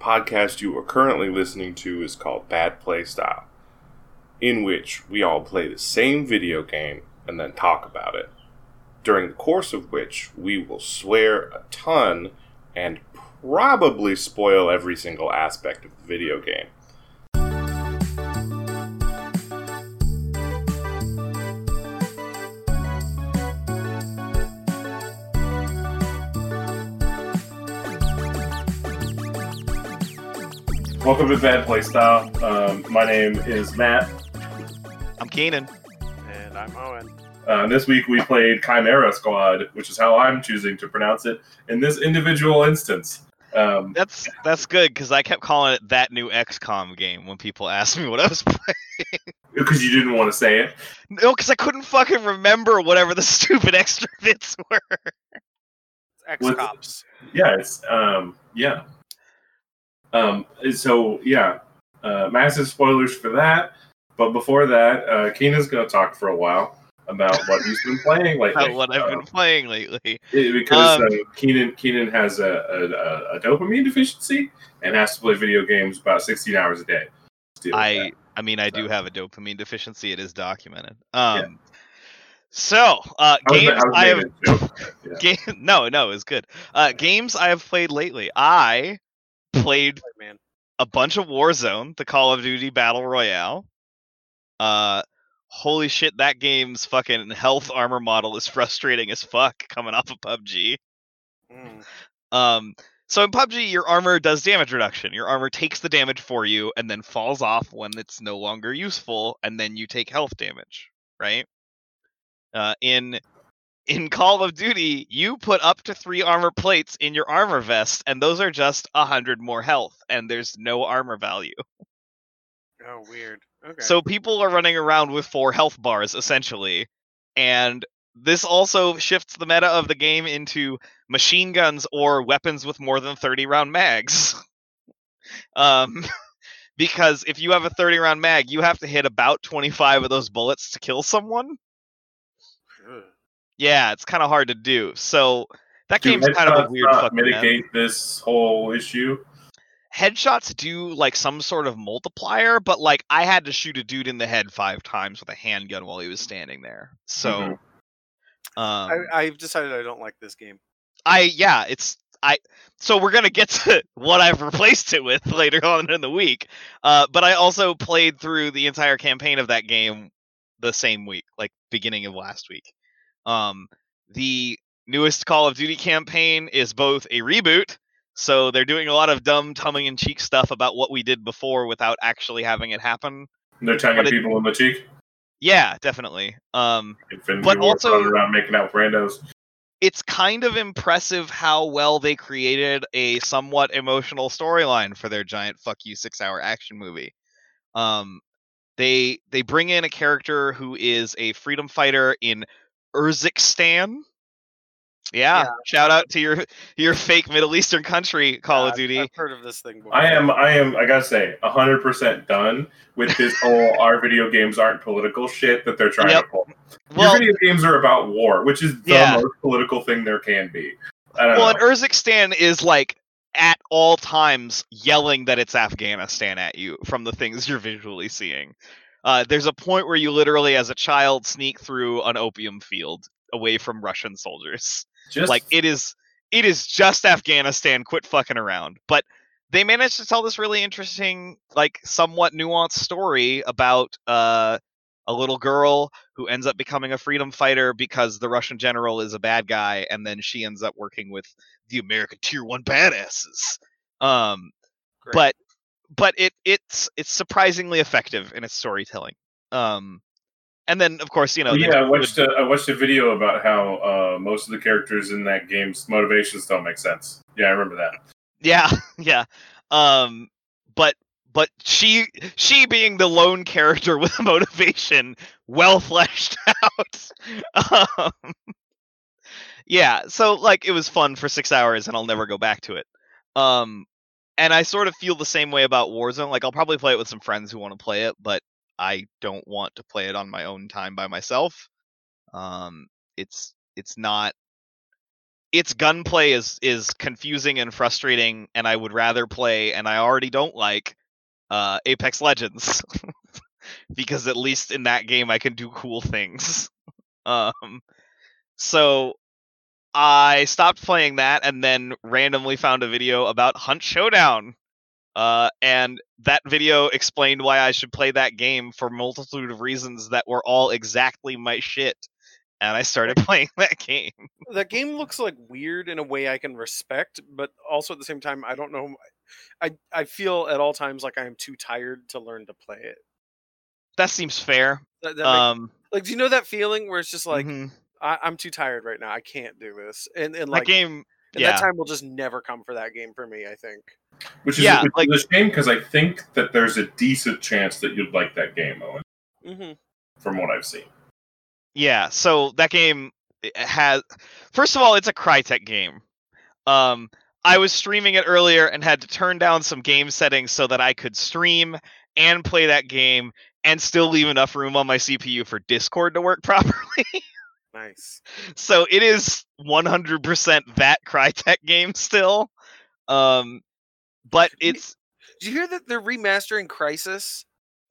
podcast you are currently listening to is called Bad Play Style, in which we all play the same video game and then talk about it. During the course of which we will swear a ton and probably spoil every single aspect of the video game. Welcome to Bad Playstyle. Um, my name is Matt. I'm Keenan. And I'm Owen. Uh, this week we played Chimera Squad, which is how I'm choosing to pronounce it in this individual instance. Um, That's that's good because I kept calling it that new XCOM game when people asked me what I was playing. because you didn't want to say it. No, because I couldn't fucking remember whatever the stupid extra bits were. It's With- Yeah, it's um, yeah. Um, so yeah, uh, massive spoilers for that. But before that, uh, Keenan's going to talk for a while about what he's been playing lately. What I've Uh, been playing lately. because Um, uh, Keenan Keenan has a, a, a- dopamine deficiency and has to play video games about 16 hours a day. to deal with I. I mean I do have a dopamine deficiency. It is documented. Um. So uh, games I I have making a joke. Yeah. game no no it's good. Uh, games I have played lately. I played Man. a bunch of Warzone, the Call of Duty Battle Royale. Uh, holy shit, that game's fucking health armor model is frustrating as fuck coming off of PUBG. Mm. Um, so in PUBG, your armor does damage reduction. Your armor takes the damage for you and then falls off when it's no longer useful, and then you take health damage, right? Uh, in in Call of Duty, you put up to three armor plates in your armor vest, and those are just a hundred more health, and there's no armor value. Oh, weird. Okay. So people are running around with four health bars essentially, and this also shifts the meta of the game into machine guns or weapons with more than 30 round mags. um because if you have a 30 round mag, you have to hit about 25 of those bullets to kill someone. Ugh. Yeah, it's kind of hard to do. So that Do game's kind of a weird not fucking mitigate this whole issue. headshots do like some sort of multiplier, but like I had to shoot a dude in the head five times with a handgun while he was standing there. So, Mhm. um, I, I've decided I don't like this game. I yeah, it's I. So we're gonna get to what I've replaced it with later on in the week. Uh, but I also played through the entire campaign of that game the same week, like beginning of last week. Um, the newest Call of Duty campaign is both a reboot, so they're doing a lot of dumb, tongue-in-cheek stuff about what we did before without actually having it happen. They're tonguing it- people in the cheek. Yeah, definitely. Um, But also- around making out randos. it's kind of impressive how well they created a somewhat emotional storyline for their giant fuck you six hour action movie. Um, they they bring in a character who is a freedom fighter in Urzikstan. Yeah, Yeah. shout out to your your fake Middle Eastern country, Call Yeah, of Duty. I've heard of this thing before. I am, I am, I gotta say, hundred percent done with this whole "our video games aren't political" shit that they're trying Yep. to pull. well, Your video games are about war, which is the Yeah. most political thing there can be. I don't well, know. and Urzikstan is like at all times yelling that it's Afghanistan at you from the things you're visually seeing. Uh, there's a point where you literally, as a child, sneak through an opium field away from Russian soldiers. Just Like it is, it is just Afghanistan. Quit fucking around. But they managed to tell this really interesting, like somewhat nuanced story about uh, a little girl who ends up becoming a freedom fighter because the Russian general is a bad guy, and then she ends up working with the American Tier One badasses. Um, Great. but but it it's it's surprisingly effective in its storytelling. Um, and then of course you know yeah, I watched a, I watched a video about how uh, most of the characters in that game's motivations don't make sense. Yeah, I remember that. Yeah, yeah. Um, but but she she being the lone character with motivation, well fleshed out. um, yeah, so like it was fun for six hours, and I'll never go back to it. Um, and I sort of feel the same way about Warzone. Like I'll probably play it with some friends who want to play it, but I don't want to play it on my own time by myself. Um, it's it's not its gunplay is is confusing and frustrating, and I would rather play, and I already don't like uh, Apex Legends because at least in that game I can do cool things. Um, so I stopped playing that, and then randomly found a video about Hunt Showdown. Uh, and that video explained why I should play that game for multitude of reasons that were all exactly my shit. And I started playing that game. That game looks like weird in a way I can respect, but also at the same time, I don't know. I I feel at all times like I am too tired to learn to play it. That seems fair. That, that makes- Um, like, do you know that feeling where it's just like mhm. I, I'm too tired right now. I can't do this, and and like that like game, and yeah. that time will just never come for that game for me. I think. Which is, Yeah, which like- is a shame because I think that there's a decent chance that you'd like that game, Owen, Mm-hmm. from what I've seen. Yeah, so that game has first of all, it's a Crytek game. Um I was streaming it earlier and had to turn down some game settings so that I could stream and play that game and still leave enough room on my CPU for Discord to work properly. Nice. so it is 100% that Crytek game still. Um but it's Did you hear that they're remastering Crysis?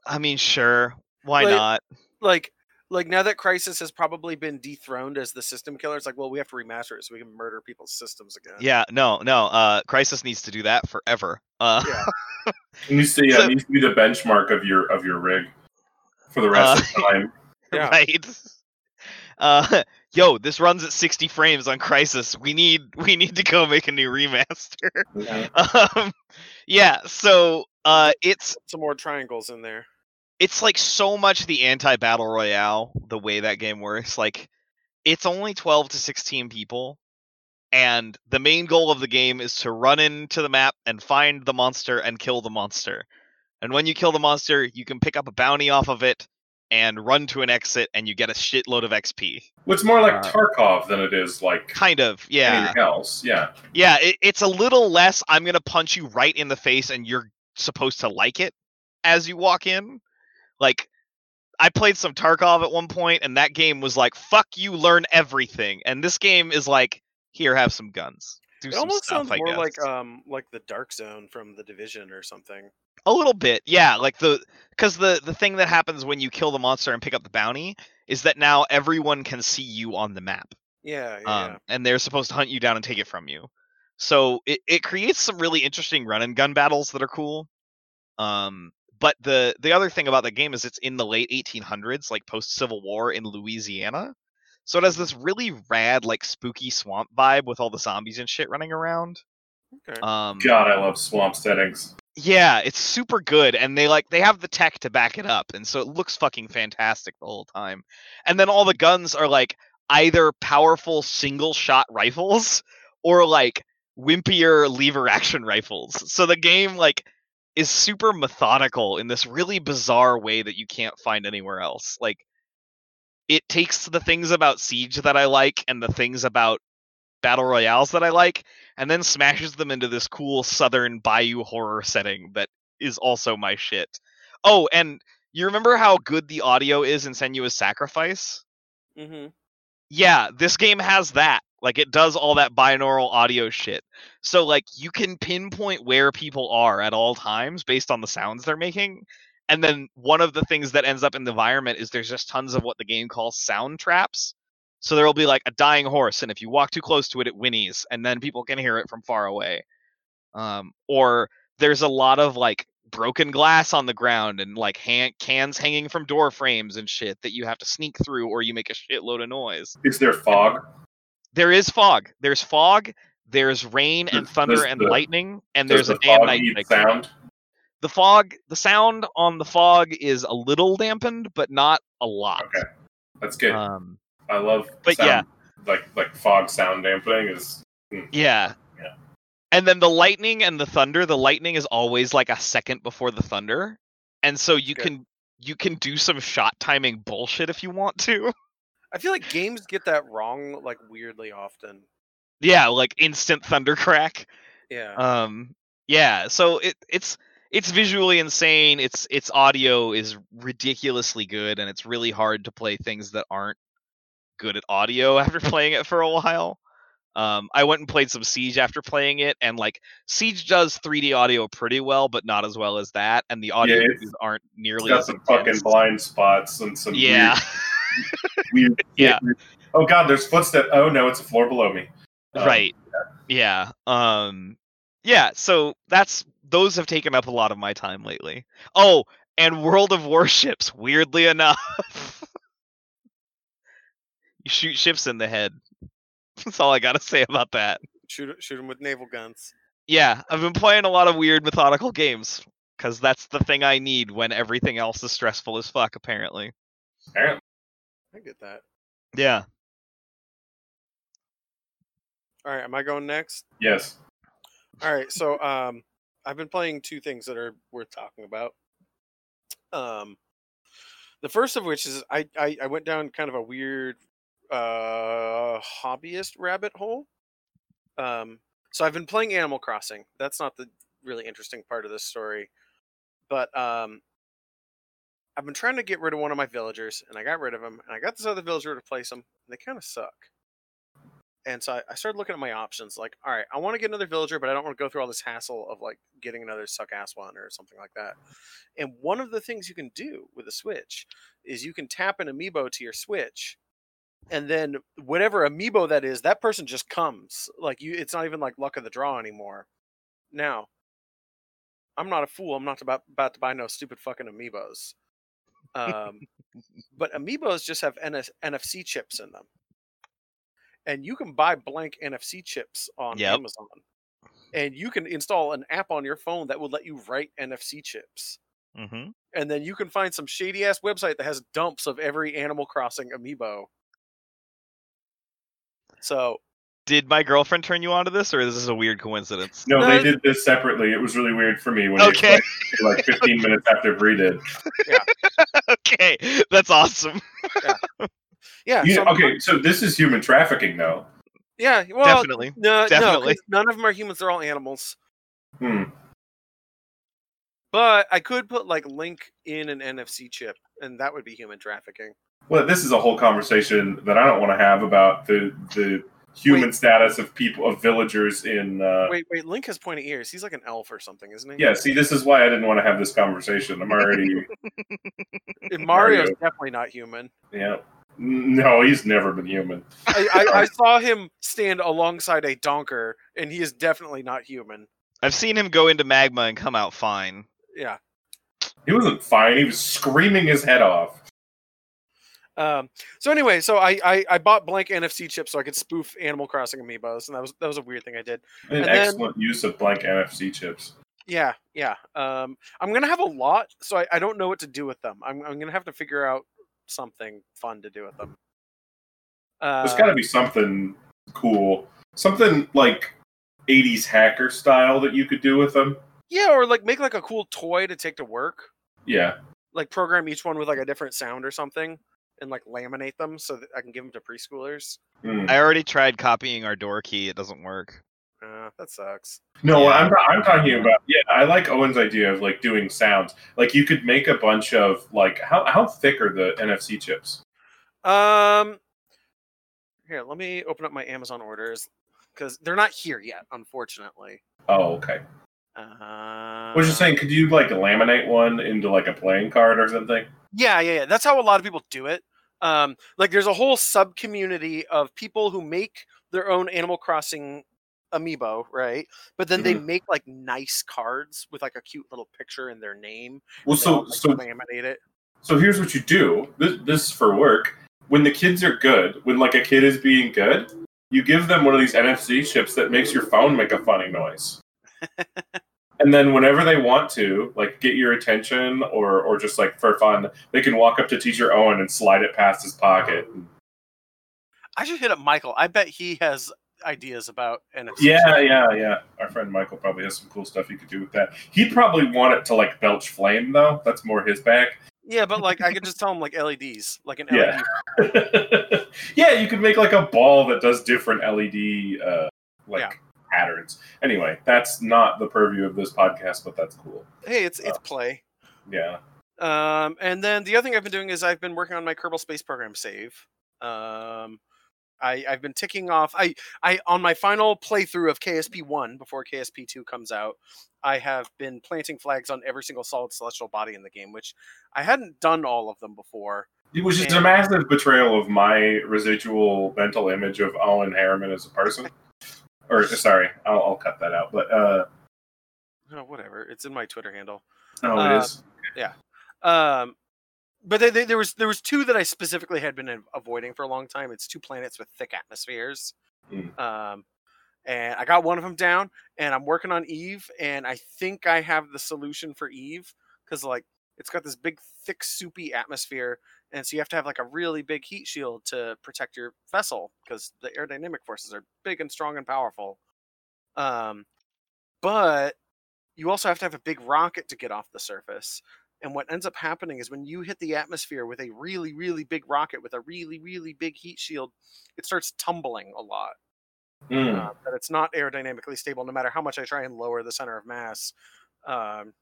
I mean sure, why Like- not? Like, like now that Crysis has probably been dethroned as the system killer, it's like, well, we have to remaster it so we can murder people's systems again. Yeah, no, no. Uh Crysis needs to do that forever. Uh Yeah. It needs to, yeah, So- it needs to be the benchmark of your of your rig for the rest of the time. Yeah. right? Uh, yo, this runs at 60 frames on Crysis. We need we need to go make a new remaster. Yeah. um, yeah, so uh, it's Some more triangles in there. it's like so much the anti battle royale the way that game works. Like, it's only 12 to 16 people, and the main goal of the game is to run into the map and find the monster and kill the monster. And when you kill the monster, you can pick up a bounty off of it and run to an exit, and you get a shitload of XP. Well, it's more like Uh, Tarkov than it is like Kind of, yeah. anything else. Yeah. Yeah, it, it's a little less. I'm gonna punch you right in the face, and you're supposed to like it as you walk in. Like, I played some Tarkov at one point, and that game was like, "Fuck you, learn everything." And this game is like, "Here, have some guns." Do It almost stuff, sounds more like um like the Dark Zone from the Division or something. a little bit, yeah. Like the because the the thing that happens when you kill the monster and pick up the bounty is that now everyone can see you on the map. Yeah, yeah. um, and they're supposed to hunt you down and take it from you. So it, it creates some really interesting run and gun battles that are cool. Um, but the the other thing about the game is it's in the late 1800s, like post Civil War in Louisiana. So it has this really rad, like spooky swamp vibe with all the zombies and shit running around. okay. Um, God, I love swamp settings. yeah, it's super good, and they like they have the tech to back it up, and so it looks fucking fantastic the whole time. And then all the guns are like either powerful single shot rifles or like wimpier lever action rifles. So the game like is super methodical in this really bizarre way that you can't find anywhere else. Like it takes the things about Siege that I like and the things about battle royales that I like and then smashes them into this cool southern bayou horror setting that is also my shit. Oh, and you remember how good the audio is in Senua's Sacrifice? Mm-hmm. Yeah, this game has that. Like it does all that binaural audio shit. So like you can pinpoint where people are at all times based on the sounds they're making. And then one of the things that ends up in the environment is there's just tons of what the game calls sound traps. So there'll be like a dying horse, and if you walk too close to it, it whinnies, and then people can hear it from far away. Um, or there's a lot of like broken glass on the ground and like hand, cans hanging from door frames and shit that you have to sneak through, or you make a shitload of noise. Is there fog? There is fog. There's fog. There's rain and thunder does and the- lightning, and Does there's a the fog night sound? The fog, the sound on the fog is a little dampened, but not a lot. Okay, that's good. Um, I love. but sound, like like fog sound dampening is. yeah. Yeah. And then the lightning and the thunder, the lightning is always like a second before the thunder. And so you Okay. can you can do some shot timing bullshit if you want to. I feel like games get that wrong like weirdly often. yeah, like instant thunder crack. Yeah. Um yeah, so it it's it's visually insane. Its its audio is ridiculously good and it's really hard to play things that aren't good at audio after playing it for a while. Um, I went and played some Siege after playing it, and like Siege does 3D audio pretty well, but not as well as that, and the audio Yeah, aren't nearly got as some intense. fucking blind spots and some Yeah, weird, weird Yeah. Oh god, there's footsteps. Oh no, it's a floor below me. Um, right. Yeah. Um. Yeah. So that's those have taken up a lot of my time lately. Oh, and World of Warships. Weirdly enough, you shoot ships in the head. That's all I gotta say about that. Shoot shoot them with naval guns. Yeah, I've been playing a lot of weird methodical games because that's the thing I need when everything else is stressful as fuck. Apparently. Apparently. I get that. Yeah. All right, am I going next? Yes. All right, so um, I've been playing two things that are worth talking about. Um, the first of which is I, I I went down kind of a weird uh hobbyist rabbit hole. Um, so I've been playing Animal Crossing. That's not the really interesting part of this story, but um, I've been trying to get rid of one of my villagers, and I got rid of him, and I got this other villager to place him. And they kind of suck. And so I, I started looking at my options. Like, all right, I want to get another villager, but I don't want to go through all this hassle of like getting another suck ass one or something like that. And one of the things you can do with a Switch is you can tap an amiibo to your Switch, and then whatever amiibo that is, that person just comes. Like you, it's not even like luck of the draw anymore. Now, I'm not a fool. I'm not about about to buy no stupid fucking amiibos. Um, but amiibos just have NS- NFC chips in them and you can buy blank NFC chips on Yep. Amazon. And you can install an app on your phone that will let you write NFC chips. Mm-hmm. And then you can find some shady ass website that has dumps of every Animal Crossing amiibo. So Did my girlfriend turn you on to this, or is this a weird coincidence? No, No, they did this separately. It was really weird for me when Okay. you explained it, like 15 minutes after Bree did. Yeah. okay, that's awesome. yeah, You- so I'm- okay, so this is human trafficking, though. yeah, well, Definitely. no, no, none of them are humans; they're all animals. Hmm. But I could put like Link in an NFC chip, and that would be human trafficking. Well, this is a whole conversation that I don't want to have about the the human Wait. status of people of villagers in. Uh, Wait, wait, Link has pointy ears. He's like an elf or something, isn't he? yeah, see, this is why I didn't want to have this conversation. I'm already. And Mario's Mario. definitely not human. yeah. No, he's never been human. I, I, I saw him stand alongside a donker, and he is definitely not human. I've seen him go into magma and come out fine. Yeah. He wasn't fine. He was screaming his head off. Um, so anyway, so I, I I bought blank NFC chips so I could spoof Animal Crossing amiibos, and that was that was a weird thing I did. An And then- excellent use of blank NFC chips. Yeah, yeah. Um, I'm gonna have a lot, so I, I don't know what to do with them. I'm I'm gonna have to figure out something fun to do with them. Uh, There's got to be something cool, something like 80s hacker style that you could do with them. yeah, or like make like a cool toy to take to work. Yeah. Like program each one with like a different sound or something, and like laminate them so that I can give them to preschoolers. Hmm. I already tried copying our door key; it doesn't work. Uh, that sucks. No, Yeah. I'm I'm talking about yeah. I like Owen's idea of like doing sounds. Like you could make a bunch of like how how thick are the NFC chips? Um, here, let me open up my Amazon orders because they're not here yet, unfortunately. Oh, okay. Uh, I was just saying, could you like laminate one into like a playing card or something? Yeah, yeah, yeah. That's how a lot of people do it. Um, like there's a whole sub community of people who make their own Animal Crossing amiibo, right? But then they mm-hmm. make like nice cards with like a cute little picture in their name. Well, all, so like, so laminate it. so here's what you do. This this is for work. When the kids are good, when like a kid is being good, you give them one of these NFC chips that makes your phone make a funny noise. and then whenever they want to, like get your attention or or just like for fun, they can walk up to teacher Owen and slide it past his pocket. I should hit up Michael. I bet he has ideas about NFC. Yeah, yeah, yeah. Our friend Michael probably has some cool stuff he could do with that. He'd probably want it to like belch flame though. That's more his bag. Yeah, but like I could just tell him like LEDs, like an Yeah. LED. yeah, you could make like a ball that does different LED uh like Yeah. patterns. Anyway, that's not the purview of this podcast, but that's cool. Hey, it's it's play. Yeah. Um, and then the other thing I've been doing is I've been working on my Kerbal Space Program save. Um, I, I've been ticking off. I, I on my final playthrough of KSP one before KSP two comes out, I have been planting flags on every single solid celestial body in the game, which I hadn't done all of them before. It was just a massive betrayal of my residual mental image of Owen Harriman as a person. Or sorry, I'll, I'll cut that out. But uh, Oh, whatever. It's in my Twitter handle. oh, Uh, it is. Um, but they, they, there was there was two that I specifically had been avoiding for a long time. It's two planets with thick atmospheres. Mm. Um, and I got one of them down, and I'm working on Eve, and I think I have the solution for Eve because like it's got this big, thick, soupy atmosphere, and so you have to have like a really big heat shield to protect your vessel because the aerodynamic forces are big and strong and powerful. Um, but you also have to have a big rocket to get off the surface. And what ends up happening is when you hit the atmosphere with a really, really big rocket with a really, really big heat shield, it starts tumbling a lot. Mm. Uh, that it's not aerodynamically stable no matter how much I try and lower the center of mass. Um,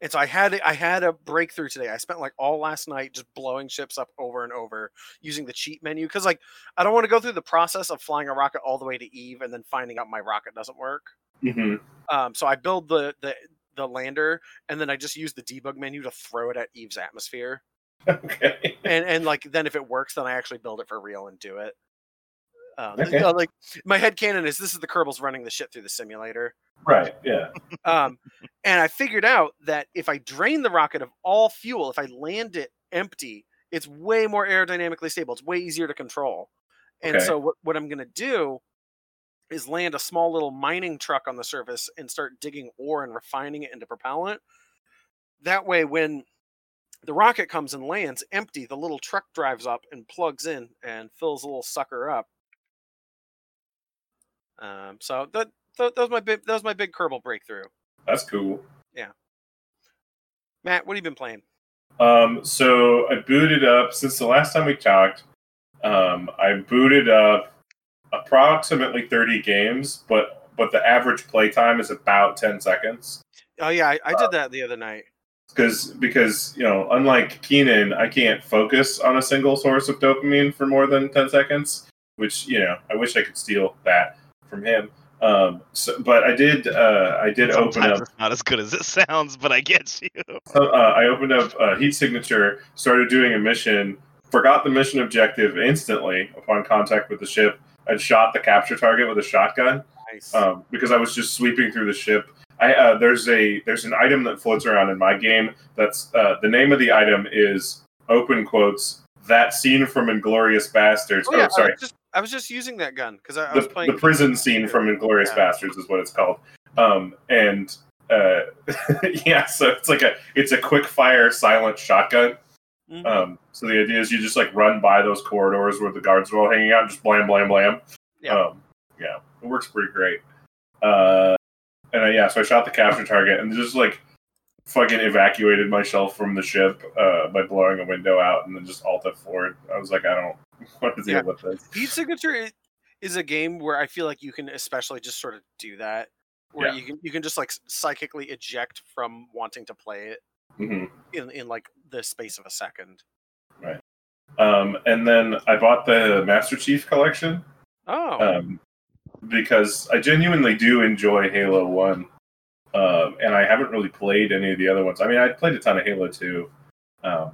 and so I had I had a breakthrough today. I spent like all last night just blowing ships up over and over using the cheat menu because like I don't want to go through the process of flying a rocket all the way to Eve and then finding out my rocket doesn't work. hmm Um, so I build the the the lander and then I just use the debug menu to throw it at Eve's atmosphere. Okay. And and like then if it works, then I actually build it for real and do it. Um, Okay. uh, like my head canon is this is the Kerbals running the shit through the simulator. Right. Yeah. Um, and I figured out that if I drain the rocket of all fuel, if I land it empty, it's way more aerodynamically stable. It's way easier to control. And Okay. so what, what I'm going to do is land a small little mining truck on the surface and start digging ore and refining it into propellant. That way, when the rocket comes and lands empty, the little truck drives up and plugs in and fills a little sucker up. Um, so that, that, that was my big that was my big Kerbal breakthrough. That's cool. Yeah. Matt, what have you been playing? Um, so I booted up since the last time we talked. Um, I booted up approximately thirty games, but but the average play time is about ten seconds. Oh yeah, I, I did that the other night. Because because you know, unlike Keenan, I can't focus on a single source of dopamine for more than ten seconds. Which you know, I wish I could steal that from him. Um, so, but I did. Uh, I did open up it's not as good as it sounds, but I get you. So, uh, I opened up uh, Heat Signature, started doing a mission, forgot the mission objective instantly upon contact with the ship, and shot the capture target with a shotgun Nice. um, because I was just sweeping through the ship. I uh, there's a there's an item that floats around in my game. That's uh, the name of the item is open quotes that scene from Inglourious Basterds. oh, Oh, yeah, I sorry, was, just, I was just using that gun because I, I was the, playing. the prison scene from Inglourious Yeah. Basterds is what it's called. Um, and uh, yeah, so it's like a it's a quick fire silent shotgun. Mhm. Um, so the idea is you just like run by those corridors where the guards are all hanging out, and just blam blam blam. Yeah. Um, yeah, it works pretty great. Uh, and I, yeah, so I shot the capture target and just like fucking evacuated myself from the ship uh, by blowing a window out and then just alt F4. I was like, I don't want to deal Yeah. with this. Heat Signature is a game where I feel like you can especially just sort of do that, where Yeah. you can you can just like psychically eject from wanting to play it hmm in in like the space of a second. Right. Um, and then I bought the Master Chief collection Oh, um, because I genuinely do enjoy Halo One, um, and I haven't really played any of the other ones. I mean, I played a ton of Halo Two. Um,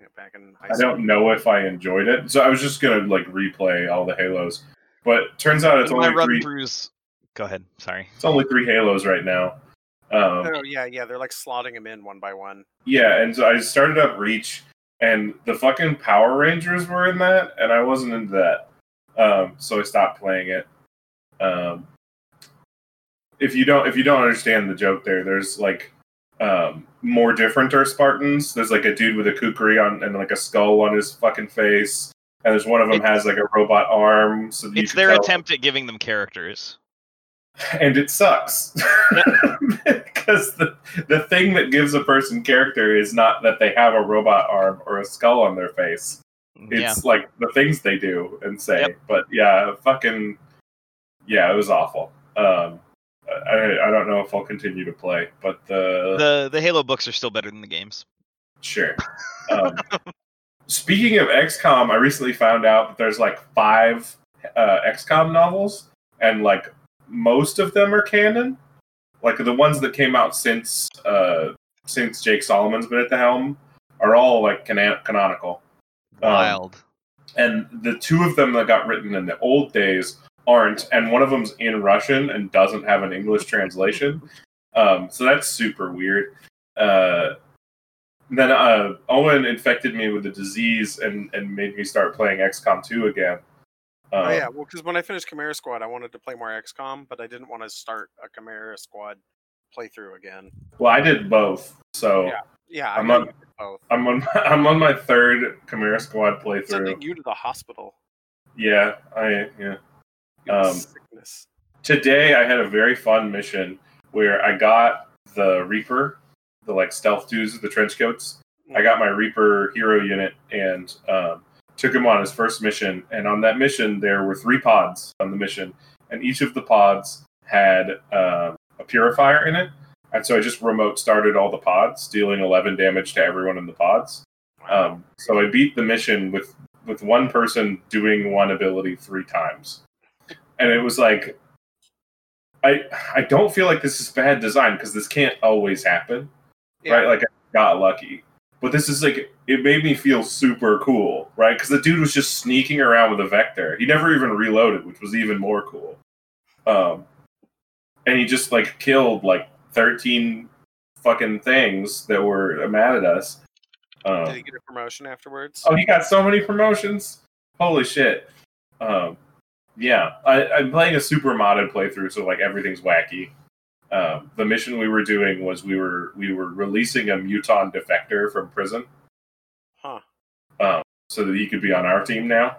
yeah, back in high I don't know if I enjoyed it, so I was just gonna like replay all the Halos. But turns out it's My only run three. throughs. Go ahead. Sorry. It's only three Halos right now. Um, Oh yeah, yeah, they're like slotting them in one by one. Yeah, and so I started up Reach, and the fucking Power Rangers were in that, and I wasn't into that. Um, so I stopped playing it. Um, if you don't, if you don't understand the joke, there, there's like um, more different Earth Spartans. There's like a dude with a kukri on and like a skull on his fucking face, and there's one of them It's- has like a robot arm. So It's their attempt at giving them characters. and it sucks because the the thing that gives a person character is not that they have a robot arm or a skull on their face. yeah. It's like the things they do and say. Yep. But yeah, fucking yeah, it was awful. Um, I I don't know if I'll continue to play, but the, The the Halo books are still better than the games. sure. Um, speaking of XCOM, I recently found out that there's like five uh, XCOM novels, and like most of them are canon. Like the ones that came out since uh, since Jake Solomon's been at the helm are all like canon- canonical. Um, Wild. and the two of them that got written in the old days aren't, and one of them's in Russian and doesn't have an English translation. Um, so that's super weird. Uh, then uh, Owen infected me with the disease and, and made me start playing XCOM 2 again. Um, oh yeah, well, because when I finished Chimera Squad, I wanted to play more XCOM, but I didn't want to start a Chimera Squad playthrough again. Well, I did both, so Yeah. Yeah, I'm on- both. I'm on I'm on my third Chimera Squad playthrough. Sending you to the hospital. Yeah, I yeah. Um, sickness. today I had a very fun mission where I got the Reaper, the like stealth dudes the trench coats. I got my Reaper hero unit and um, took him on his first mission. And on that mission, there were three pods on the mission, and each of the pods had um a purifier in it. And so I just remote started all the pods, dealing 11 damage to everyone in the pods. Um, so I beat the mission with with one person doing one ability three times, and it was like, I I don't feel like this is bad design because this can't always happen, Yeah. right? Like I got lucky, but this is like it made me feel super cool, right? Because the dude was just sneaking around with a vector. He never even reloaded, which was even more cool. Um, and he just like killed like 13 fucking things that were mad at us. Um, Did he get a promotion afterwards? Oh, he got so many promotions. Holy shit. Um, yeah, I, I'm playing a super modded playthrough, so like everything's wacky. Um, the mission we were doing was we were we were releasing a muton defector from prison, Huh. um, so that he could be on our team now.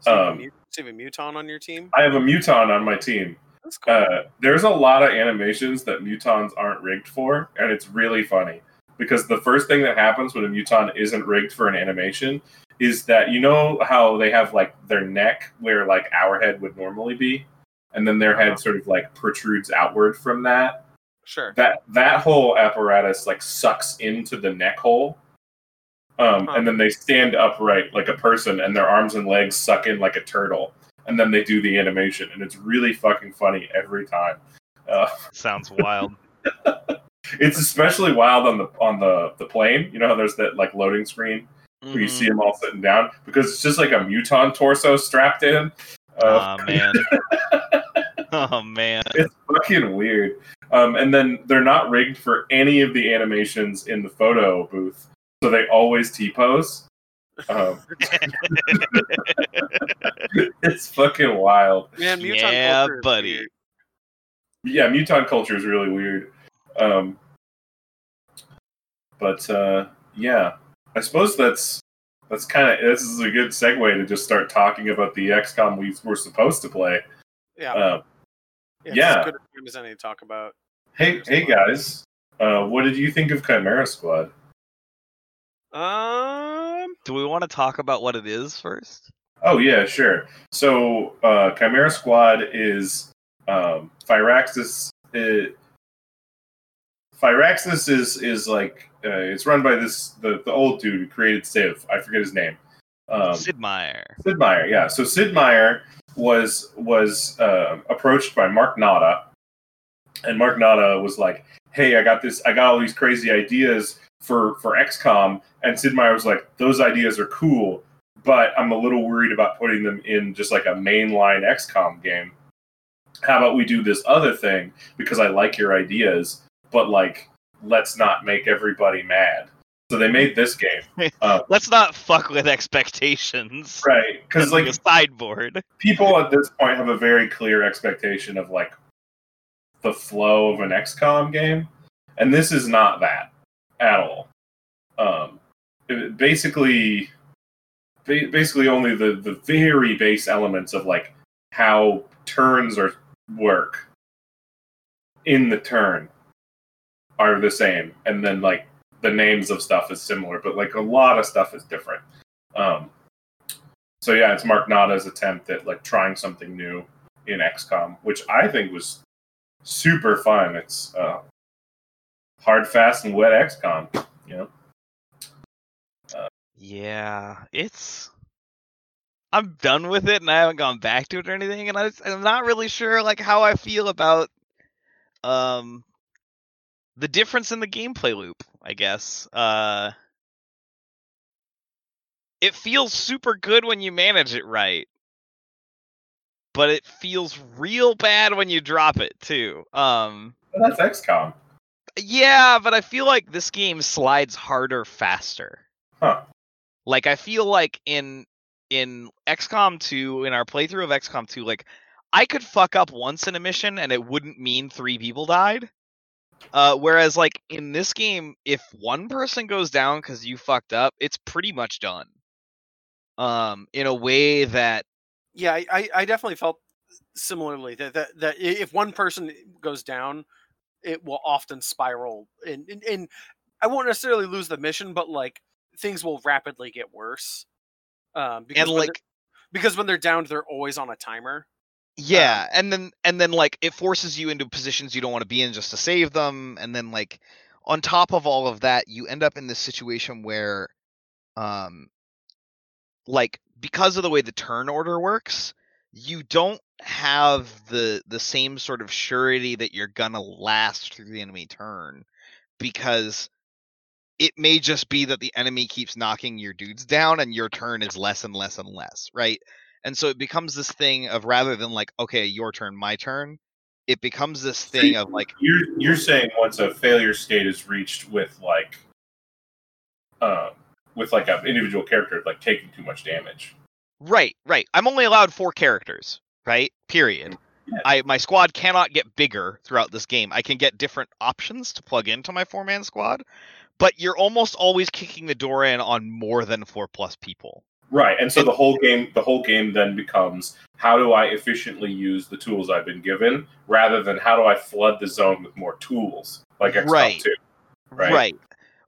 So you have a um, you have a muton on your team? I have a muton on my team. That's cool. Uh, there's a lot of animations that mutons aren't rigged for, and it's really funny because the first thing that happens when a muton isn't rigged for an animation is that you know how they have like their neck where like our head would normally be, and then their Uh-huh. head sort of like protrudes outward from that. sure. That that whole apparatus like sucks into the neck hole. Um, Huh. And then they stand upright like a person, and their arms and legs suck in like a turtle, and then they do the animation, and it's really fucking funny every time. Uh, Sounds wild. it's especially wild on the on the the plane. You know how there's that like loading screen where you Mhm. see them all sitting down because it's just like a muton torso strapped in. Uh, Aw, man. oh man. it's fucking weird. Um, and then they're not rigged for any of the animations in the photo booth, so they always T pose. Um, it's fucking wild. Man, muton Yeah, culture buddy. weird. Yeah, muton culture is really weird. Um, but uh, yeah, I suppose that's that's kind of this is a good segue to just start talking about the XCOM we were supposed to play. Yeah. Uh, yeah. yeah. As good a time as any to talk about. hey, hey guys, uh, what did you think of Chimera Squad? Um. Do we want to talk about what it is first? Oh yeah, sure. So uh, Chimera Squad is um, Firaxis. Uh, Firaxis is is like uh, it's run by this the, the old dude who created Civ. I forget his name. Um, Sid Meier. Sid Meier, yeah. So Sid Meier was was uh, approached by Mark Nauta, and Mark Nauta was like, "Hey, I got this. I got all these crazy ideas for for XCOM." And Sid Meier was like, "Those ideas are cool, but I'm a little worried about putting them in just like a mainline XCOM game. How about we do this other thing because I like your ideas, but like let's not make everybody mad." So they made this game, uh, Let's not fuck with expectations. right? Because Like a sideboard. people at this point have a very clear expectation of like the flow of an XCOM game, and this is not that at all. Um, it- basically, ba- basically only the the very base elements of like how turns are work in the turn are the same, and then like the names of stuff is similar, but like a lot of stuff is different. Um, so yeah, it's Mark Nauta's attempt at like trying something new in XCOM, which I think was super fun. It's uh, hard, fast, and wet XCOM. You know, Yeah, it's. I'm done with it, and I haven't gone back to it or anything, and I, I'm not really sure like how I feel about um the difference in the gameplay loop. I guess. Uh, it feels super good when you manage it right, but it feels real bad when you drop it too. Um, Well, that's XCOM. yeah, but I feel like this game slides harder faster. Huh. Like I feel like in in XCOM 2, in our playthrough of XCOM 2, like I could fuck up once in a mission and it wouldn't mean three people died. Uh, whereas like in this game, if one person goes down because you fucked up, it's pretty much done. Um, in a way that Yeah, I, I, definitely felt similarly that, that that if one person goes down, it will often spiral, and and, and I won't necessarily lose the mission, but like things will rapidly get worse. Um, because and like because when they're downed, they're always on a timer. Yeah, and then and then like it forces you into positions you don't want to be in just to save them, and then like on top of all of that, you end up in this situation where, um, like because of the way the turn order works, you don't have the the same sort of surety that you're gonna last through the enemy turn, because it may just be that the enemy keeps knocking your dudes down and your turn is less and less and less, right? And so it becomes this thing of rather than like, okay, your turn, my turn, it becomes this thing of like, You're you're saying once a failure state is reached with like, um, with like an individual character like taking too much damage. right, right. I'm only allowed four characters, right? Period. Yeah. I my squad cannot get bigger throughout this game. I can get different options to plug into my four man squad, but you're almost always kicking the door in on more than four plus people. Right, and so the whole game the whole game then becomes how do I efficiently use the tools I've been given rather than how do I flood the zone with more tools like XCOM Right. 2. Right.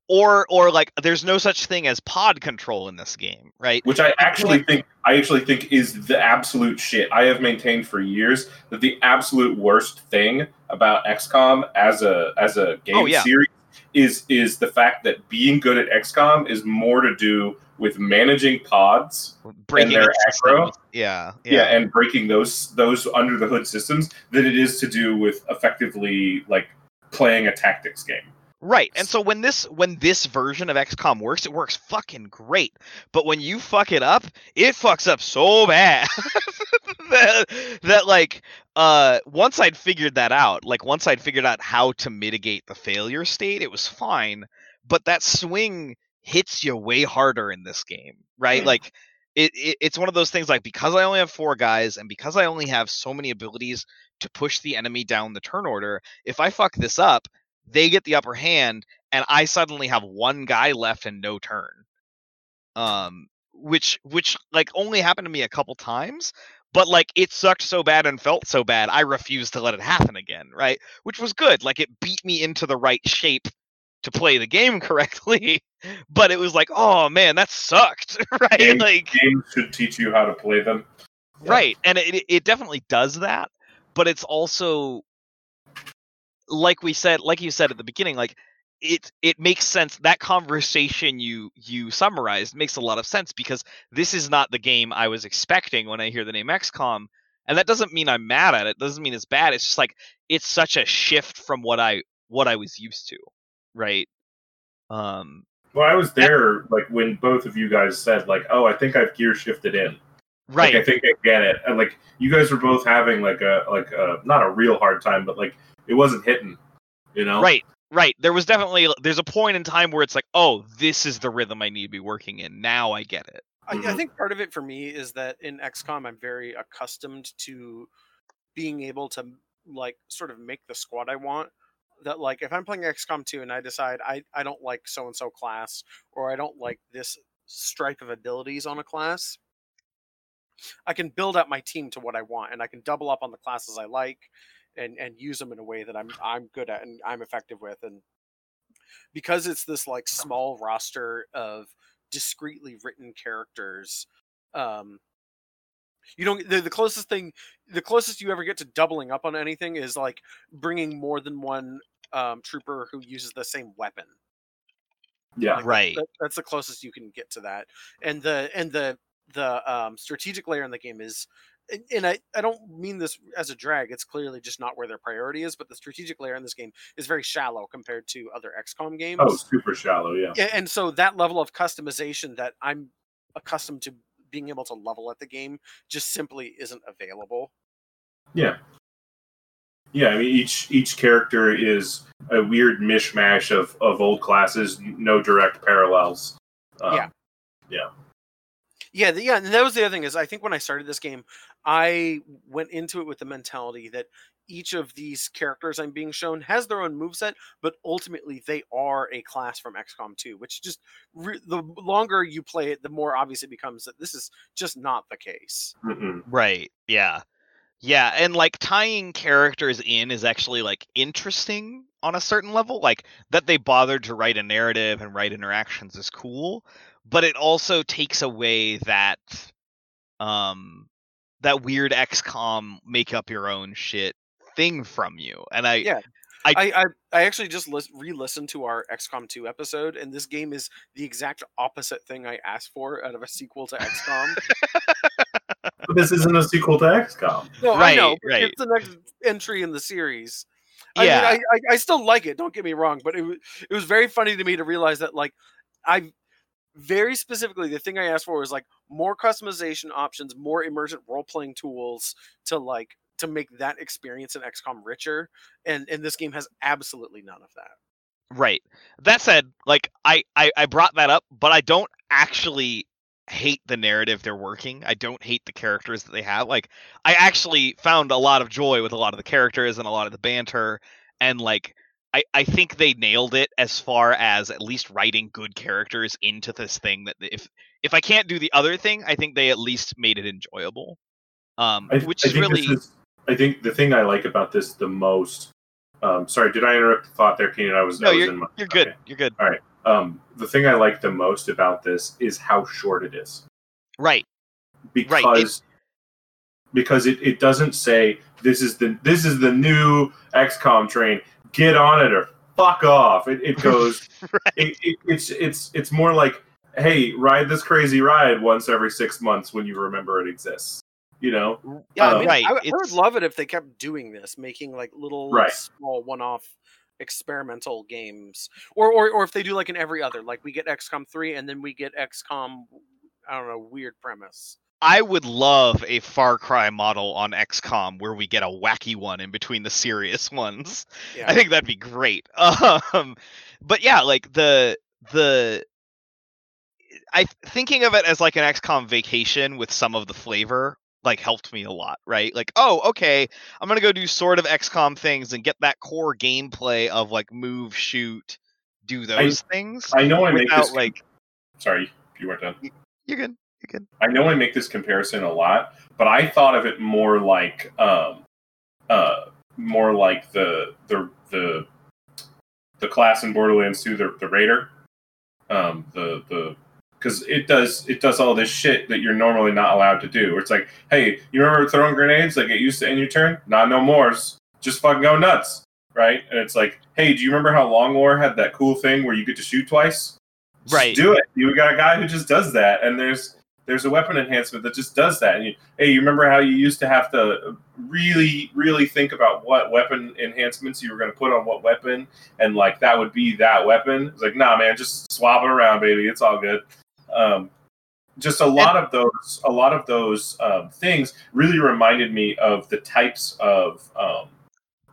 Or or like there's no such thing as pod control in this game, right? Which I actually think I actually think is the absolute shit. I have maintained for years that the absolute worst thing about XCOM as a as a oh, game Oh, yeah. series is is the fact that being good at XCOM is more to do with managing pods Breaking their its aggro? systems. Yeah, yeah. and breaking those those under the hood systems than it is to do with effectively like playing a tactics game. Right. And so when this when this version of XCOM works, it works fucking great. But when you fuck it up, it fucks up so bad that, that like uh once I'd figured that out, like once I'd figured out how to mitigate the failure state, it was fine. But that swing hits you way harder in this game, right? Like it, it it's one of those things like because I only have four guys and because I only have so many abilities to push the enemy down the turn order, if I fuck this up, they get the upper hand and I suddenly have one guy left and no turn. Um which which like only happened to me a couple times, but like it sucked so bad and felt so bad, I refused to let it happen again, right? Which was good. Like it beat me into the right shape to play the game correctly. But it was like, oh man, that sucked, right? Game- like Games should teach you how to play them. Yeah. right and it, it definitely does that but it's also like we said like you said at the beginning like it it makes sense that conversation you you summarized makes a lot of sense because this is not the game i was expecting when i hear the name xcom and that doesn't mean i'm mad at it doesn't mean it's bad it's just like it's such a shift from what i what i was used to right um Well, I was there like when both of you guys said like, "Oh, I think I've gear shifted in." right Like, I think I get it. And like you guys were both having like a like a not a real hard time, but like it wasn't hitting. You know? Right, right. There was definitely there's a point in time where it's like, oh, this is the rhythm I need to be working in. Now I get it. I, I Mhm. think part of it for me is that in XCOM, I'm very accustomed to being able to like sort of make the squad I want. That like if I'm playing XCOM 2 and I decide I, I don't like so and so class or I don't like this stripe of abilities on a class, I can build up my team to what I want and I can double up on the classes I like and and use them in a way that I'm I'm good at and I'm effective with and because it's this like small roster of discreetly written characters um you don't the, the closest thing the closest you ever get to doubling up on anything is like bringing more than one um, trooper who uses the same weapon Yeah. Like, Right. that- that's the closest you can get to that. And the and the the um, strategic layer in the game is, and- I, I don't mean this as a drag. It's clearly just not where their priority is. But the strategic layer in this game is very shallow compared to other XCOM games. Oh, super shallow. Yeah. And so that level of customization that I'm accustomed to being able to level at the game just simply isn't available. Yeah. Yeah, I mean each each character is a weird mishmash of, of old classes, no direct parallels. Um, Yeah. Yeah, the, yeah, and that was the other thing is I think when I started this game, I went into it with the mentality that each of these characters I'm being shown has their own moveset, but ultimately they are a class from XCOM 2, which just re- the longer you play it, the more obvious it becomes that this is just not the case. mm-mm. Right. Yeah. Yeah, and like tying characters in is actually like interesting on a certain level. Like that they bothered to write a narrative and write interactions is cool, but it also takes away that um that weird XCOM make up your own shit thing from you. And I Yeah. I- I, I, I actually just lis- re-listened to our XCOM 2 episode, and this game is the exact opposite thing I asked for out of a sequel to XCOM. But this isn't a sequel to XCOM. No, I know. Right, but. It's the next entry in the series. yeah. I, mean, I, I, I still like it. Don't get me wrong, but it was it was very funny to me to realize that like I very specifically the thing I asked for was like more customization options, more emergent role playing tools to like to make that experience in XCOM richer, and and this game has absolutely none of that. Right. That said, like I, I I brought that up, but I don't actually hate the narrative they're working. I don't hate the characters that they have. Like I actually found a lot of joy with a lot of the characters and a lot of the banter and like I, I think they nailed it as far as at least writing good characters into this thing that if if I can't do the other thing, I think they at least made it enjoyable. Um I, which I is really is, I think the thing I like about this the most. Um, sorry, did I interrupt the thought there, Keenan? I was. No, I was you're in my, you're good. okay. You're good. All right. Um, the thing I like the most about this is how short it is. Right. because Right, it- because it, it doesn't say this is the this is the new XCOM train. Get on it or fuck off. It, it goes. right. it, it, it's it's it's more like hey, ride this crazy ride once every six months when you remember it exists. You know, Yeah, I Uh, mean, right, I, would- I would love it if they kept doing this, making like little Right. small one-off experimental games, or, or or if they do like in every other, like we get XCOM three and then we get XCOM, I don't know, weird premise. I would love a Far Cry model on XCOM where we get a wacky one in between the serious ones. Yeah, I think that'd be great. Um, but yeah, like the the I thinking of it as like an XCOM vacation with some of the flavor like helped me a lot, right? Like, oh, okay, I'm gonna go do sort of XCOM things and get that core gameplay of like move, shoot, do those things I know I make this. like sorry, you weren't done. you're good, you're good. I know I make this comparison a lot, but I thought of it more like um, uh, more like the the the the class in Borderlands 2, the the Raider, um, the the because it does it does all this shit that you're normally not allowed to do. Where it's like, hey, you remember throwing grenades that get used to end your turn? Not no more. Just fucking go nuts, right? And it's like, hey, do you remember how Long War had that cool thing where you get to shoot twice? Just Right. do it. You got a guy who just does that, and there's there's a weapon enhancement that just does that. And you, hey, you remember how you used to have to really, really think about what weapon enhancements you were going to put on what weapon, and like that would be that weapon. It's like, nah, man, just swap it around, baby. It's all good. Um, just a lot of those, a lot of those um, things really reminded me of the types of um,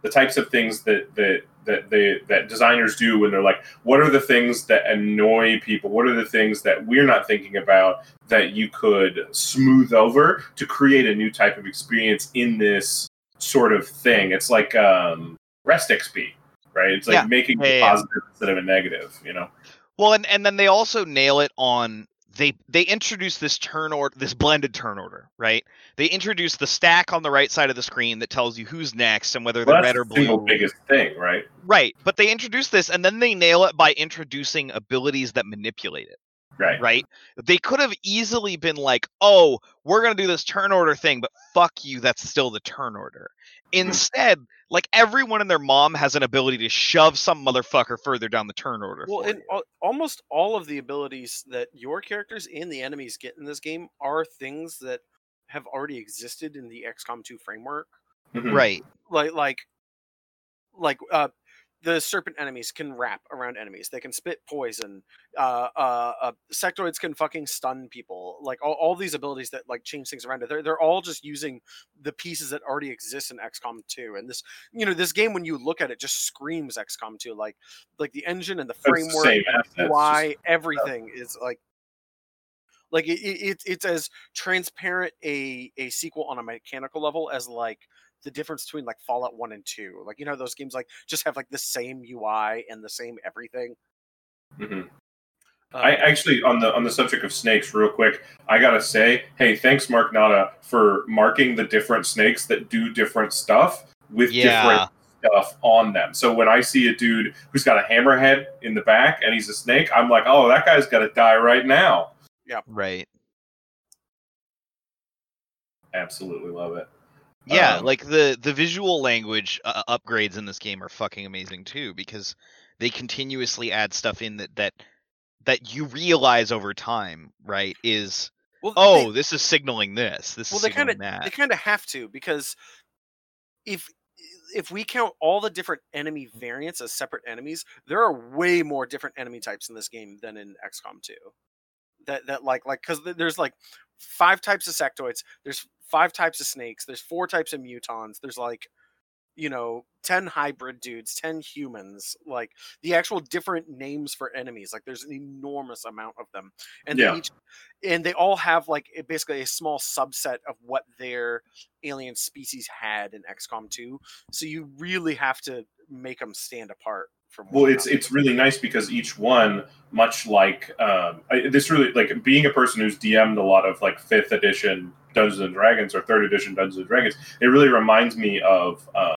the types of things that that that they that designers do when they're like, what are the things that annoy people? What are the things that we're not thinking about that you could smooth over to create a new type of experience in this sort of thing? It's like um, REST XP, right? It's like Yeah. making Yeah, a yeah, yeah. positive instead of a negative. You know? Well, and and then they also nail it on they they introduce this turn order, this blended turn order, right? They introduce the stack on the right side of the screen that tells you who's next and whether Well, they're red or the single blue. biggest thing, right? Right, but they introduce this and then they nail it by introducing abilities that manipulate it, Right. right? They could have easily been like, "Oh, we're going to do this turn order thing, but fuck you, that's still the turn order." Hmm. Instead, like everyone and their mom has an ability to shove some motherfucker further down the turn order. Well, and al- almost all of the abilities that your characters and the enemies get in this game are things that have already existed in the XCOM 2 framework. Mhm. right. Like, like, like, uh, the serpent enemies can wrap around enemies. They can spit poison. Uh, uh, uh, sectoids can fucking stun people. Like all, all these abilities that like change things around. They're they're all just using the pieces that already exist in XCOM 2. And this, you know, this game when you look at it, just screams XCOM 2. Like like the engine and the It's the framework, same and the UI, just- everything is like. Like it, it, it's- it's as transparent a, a sequel on a mechanical level as like the difference between like Fallout One and Two. Like you know those games like just have like the same UI and the same everything. Mhm. Um, I actually on the on the subject of snakes, real quick, I gotta say, hey, thanks, Mark Nauta, for marking the different snakes that do different stuff with Yeah. different stuff on them. So when I see a dude who's got a hammerhead in the back and he's a snake, I'm like, oh, that guy's got to die right now. Right. Absolutely love it. Yeah, Um, like the the visual language uh, upgrades in this game are fucking amazing too because they continuously add stuff in that that that you realize over time, right? Is well, oh, they, this is signaling this. This well, is they kinda, that. they kind of have to because if if we count all the different enemy variants as separate enemies, there are way more different enemy types in this game than in XCOM 2. That that like like because there's like five types of sectoids. There's five types of snakes. There's four types of mutons. There's like you know 10 hybrid dudes 10 humans like the actual different names for enemies like there's an enormous amount of them and Yeah. they each and they all have like basically a small subset of what their alien species had in XCOM 2 so you really have to make them stand apart from Well, it's another. it's really nice because each one, much like um, I, this, really like being a person who's DM'd a lot of like fifth edition Dungeons and Dragons or third edition Dungeons and Dragons. It really reminds me of uh,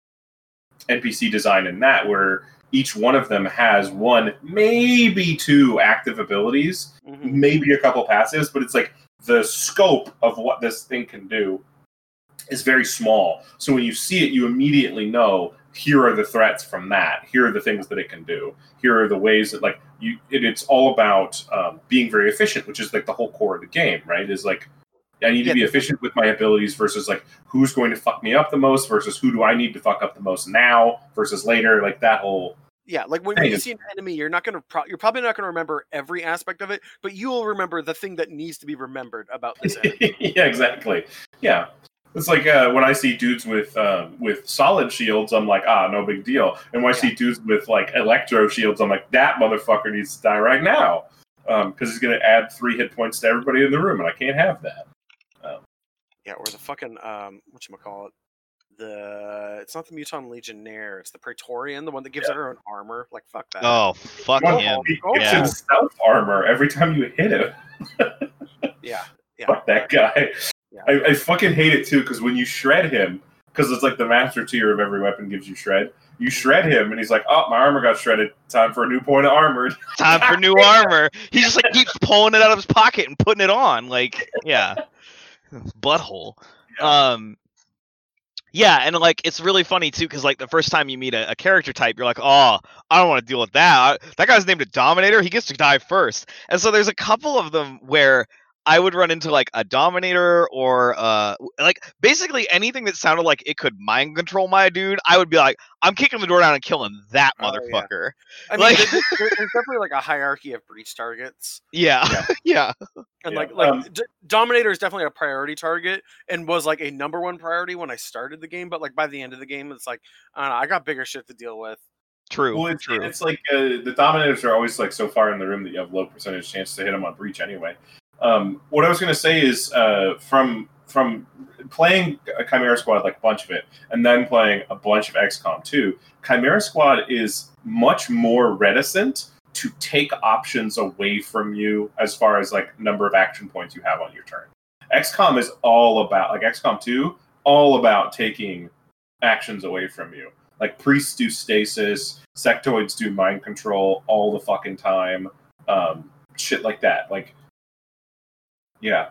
NPC design in that where each one of them has one, maybe two active abilities, Mhm. maybe a couple passives, but it's like the scope of what this thing can do is very small. So when you see it, you immediately know here are the threats from that. Here are the things that it can do. Here are the ways that like you. It, it's all about um, being very efficient, which is like the whole core of the game, right? Is like I need Yeah, to be efficient with my abilities versus like who's going to fuck me up the most versus who do I need to fuck up the most now versus later. Like that whole Yeah, like when, when you see an enemy, you're not gonna pro- you're probably not gonna remember every aspect of it, but you will remember the thing that needs to be remembered about this enemy. yeah, exactly. Yeah. It's like uh, when I see dudes with um, with solid shields, I'm like, ah, no big deal. And when I see dudes with like electro shields, I'm like, that motherfucker needs to die right now because he's going to add three hit points to everybody in the room, and I can't have that. yeah, or the fucking um, what you call it? The it's not the Muton Legionnaire, it's the Praetorian, the one that gives Yeah. it her own armor. Like fuck that. Oh fuck Well, him. he gives yeah. himself armor every time you hit him. Yeah, yeah. Fuck that guy. Yeah. I, I fucking hate it too because when you shred him, because it's like the master tier of every weapon gives you shred. You shred him, and he's like, "Oh, my armor got shredded. Time for a new point of armor." Time for new armor. He just like keeps pulling it out of his pocket and putting it on. Like, yeah. Butthole. Um yeah, and like it's really funny too, because like the first time you meet a, a character type, you're like, oh, I don't want to deal with that. I- that guy's named a Dominator. He gets to die first. And so there's a couple of them where I would run into like a Dominator or uh like basically anything that sounded like it could mind control my dude. I would be like, I'm kicking the door down and killing that Oh, yeah. motherfucker. I mean, like- there- there- there's definitely like a hierarchy of breach targets, Yeah, yeah. and Yeah, like like um, D- Dominator is definitely a priority target, and was like a number one priority when I started the game. But like by the end of the game, it's like I don't know, I got bigger shit to deal with. True. Well, it's, true. it's like uh, the dominators are always like so far in the room that you have low percentage chance to hit them on breach anyway. Um, what I was going to say is uh, from from playing Chimera Squad like a bunch of it, and then playing a bunch of XCOM 2, Chimera Squad is much more reticent to take options away from you as far as like number of action points you have on your turn. XCOM is all about like XCOM 2, all about taking actions away from you. Like priests do stasis, sectoids do mind control all the fucking time, um, shit like that. Like, yeah,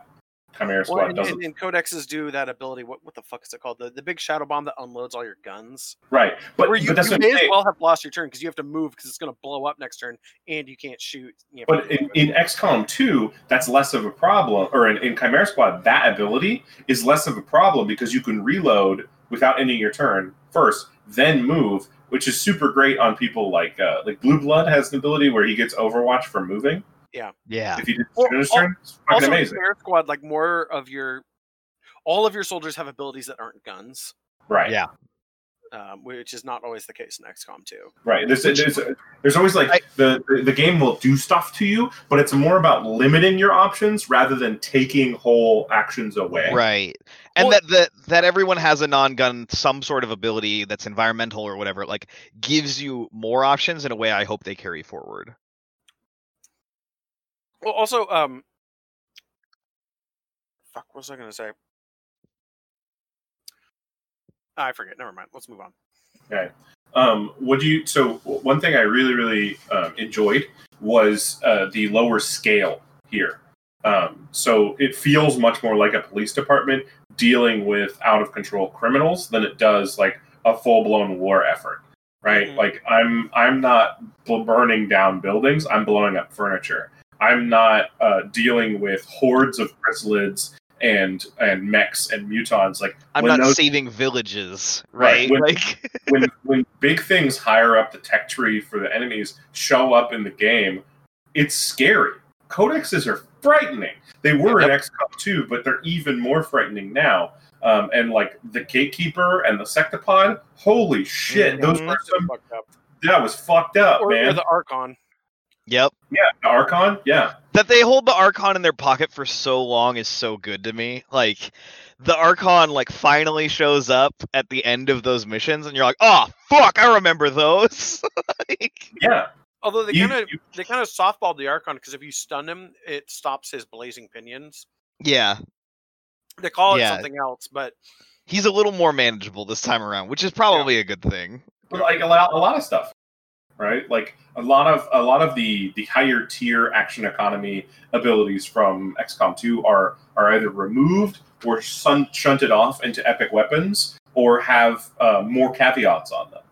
Chimera Squad Well, and, doesn't. and, and codexes do that ability. What what the fuck is it called? The the big shadow bomb that unloads all your guns. right, but, Where you, but you may as well have lost your turn because you have to move because it's going to blow up next turn and you can't shoot. You have But in, in XCOM 2, that's less of a problem. Or in, in Chimera Squad, that ability is less of a problem because you can reload without ending your turn first, then move, which is super great on people like uh, like Blue Blood has an ability where he gets Overwatch for moving. Yeah. Yeah. If he did Well, shoot his turn, it's fucking also, in amazing. Chimera Squad, like more of your, all of your soldiers have abilities that aren't guns, Right, Yeah. um, which is not always the case in XCOM 2. right. There's, Which- there's, there's always like I- the, the the game will do stuff to you, but it's more about limiting your options rather than taking whole actions away. Right. And Well- that, that that everyone has a non-gun some sort of ability that's environmental or whatever, like gives you more options in a way I hope they carry forward. Well, also, um, fuck, what was I going to say? I forget. Never mind. Let's move on. Okay. Um, what do you? So one thing I really, really um, enjoyed was uh, the lower scale here. Um, so it feels much more like a police department dealing with out of control criminals than it does like a full blown war effort. Right? Mhm. Like I'm, I'm not burning down buildings. I'm blowing up furniture. I'm not uh, dealing with hordes of chrysalids and and mechs and mutons. Like I'm not those- saving villages, Right, right? when- like when when big things higher up the tech tree for the enemies show up in the game, it's scary. Codexes are frightening. They were in XCOM 2, but they're even more frightening now. Um, and like the gatekeeper and the sectopod, holy shit, those Mhm. were some Fucked up. that was fucked up, Or, or the Archon. Yep. yeah, the Archon, yeah. That they hold the Archon in their pocket for so long is so good to me. Like the Archon like finally shows up at the end of those missions and you're like, "Oh, fuck, I remember those." like, Yeah. Although they kind of they kind of softballed the Archon because if you stun him, it stops his blazing pinions. yeah. They call it Yeah. something else, but He's a little more manageable this time around, which is probably a good thing. But, like a lot, a lot of stuff right? Like a lot of a lot of the the higher tier action economy abilities from xcom 2 are are either removed or sun, shunted off into epic weapons or have uh, more caveats on them.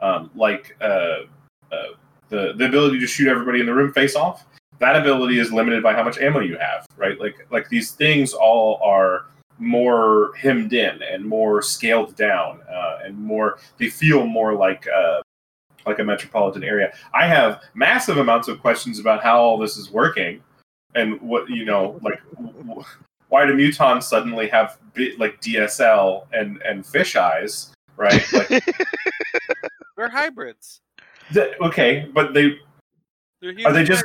Um, like uh, uh, the the ability to shoot everybody in the room face off that ability is limited by how much ammo you have right? Like like these things all are more hemmed in and more scaled down uh, and more they feel more like uh, like a metropolitan area. I have massive amounts of questions about how all this is working, and what you know, like why do mutons suddenly have bi- like DSL and and fish eyes, right? Like, they're hybrids. th- okay, but they They're are they just?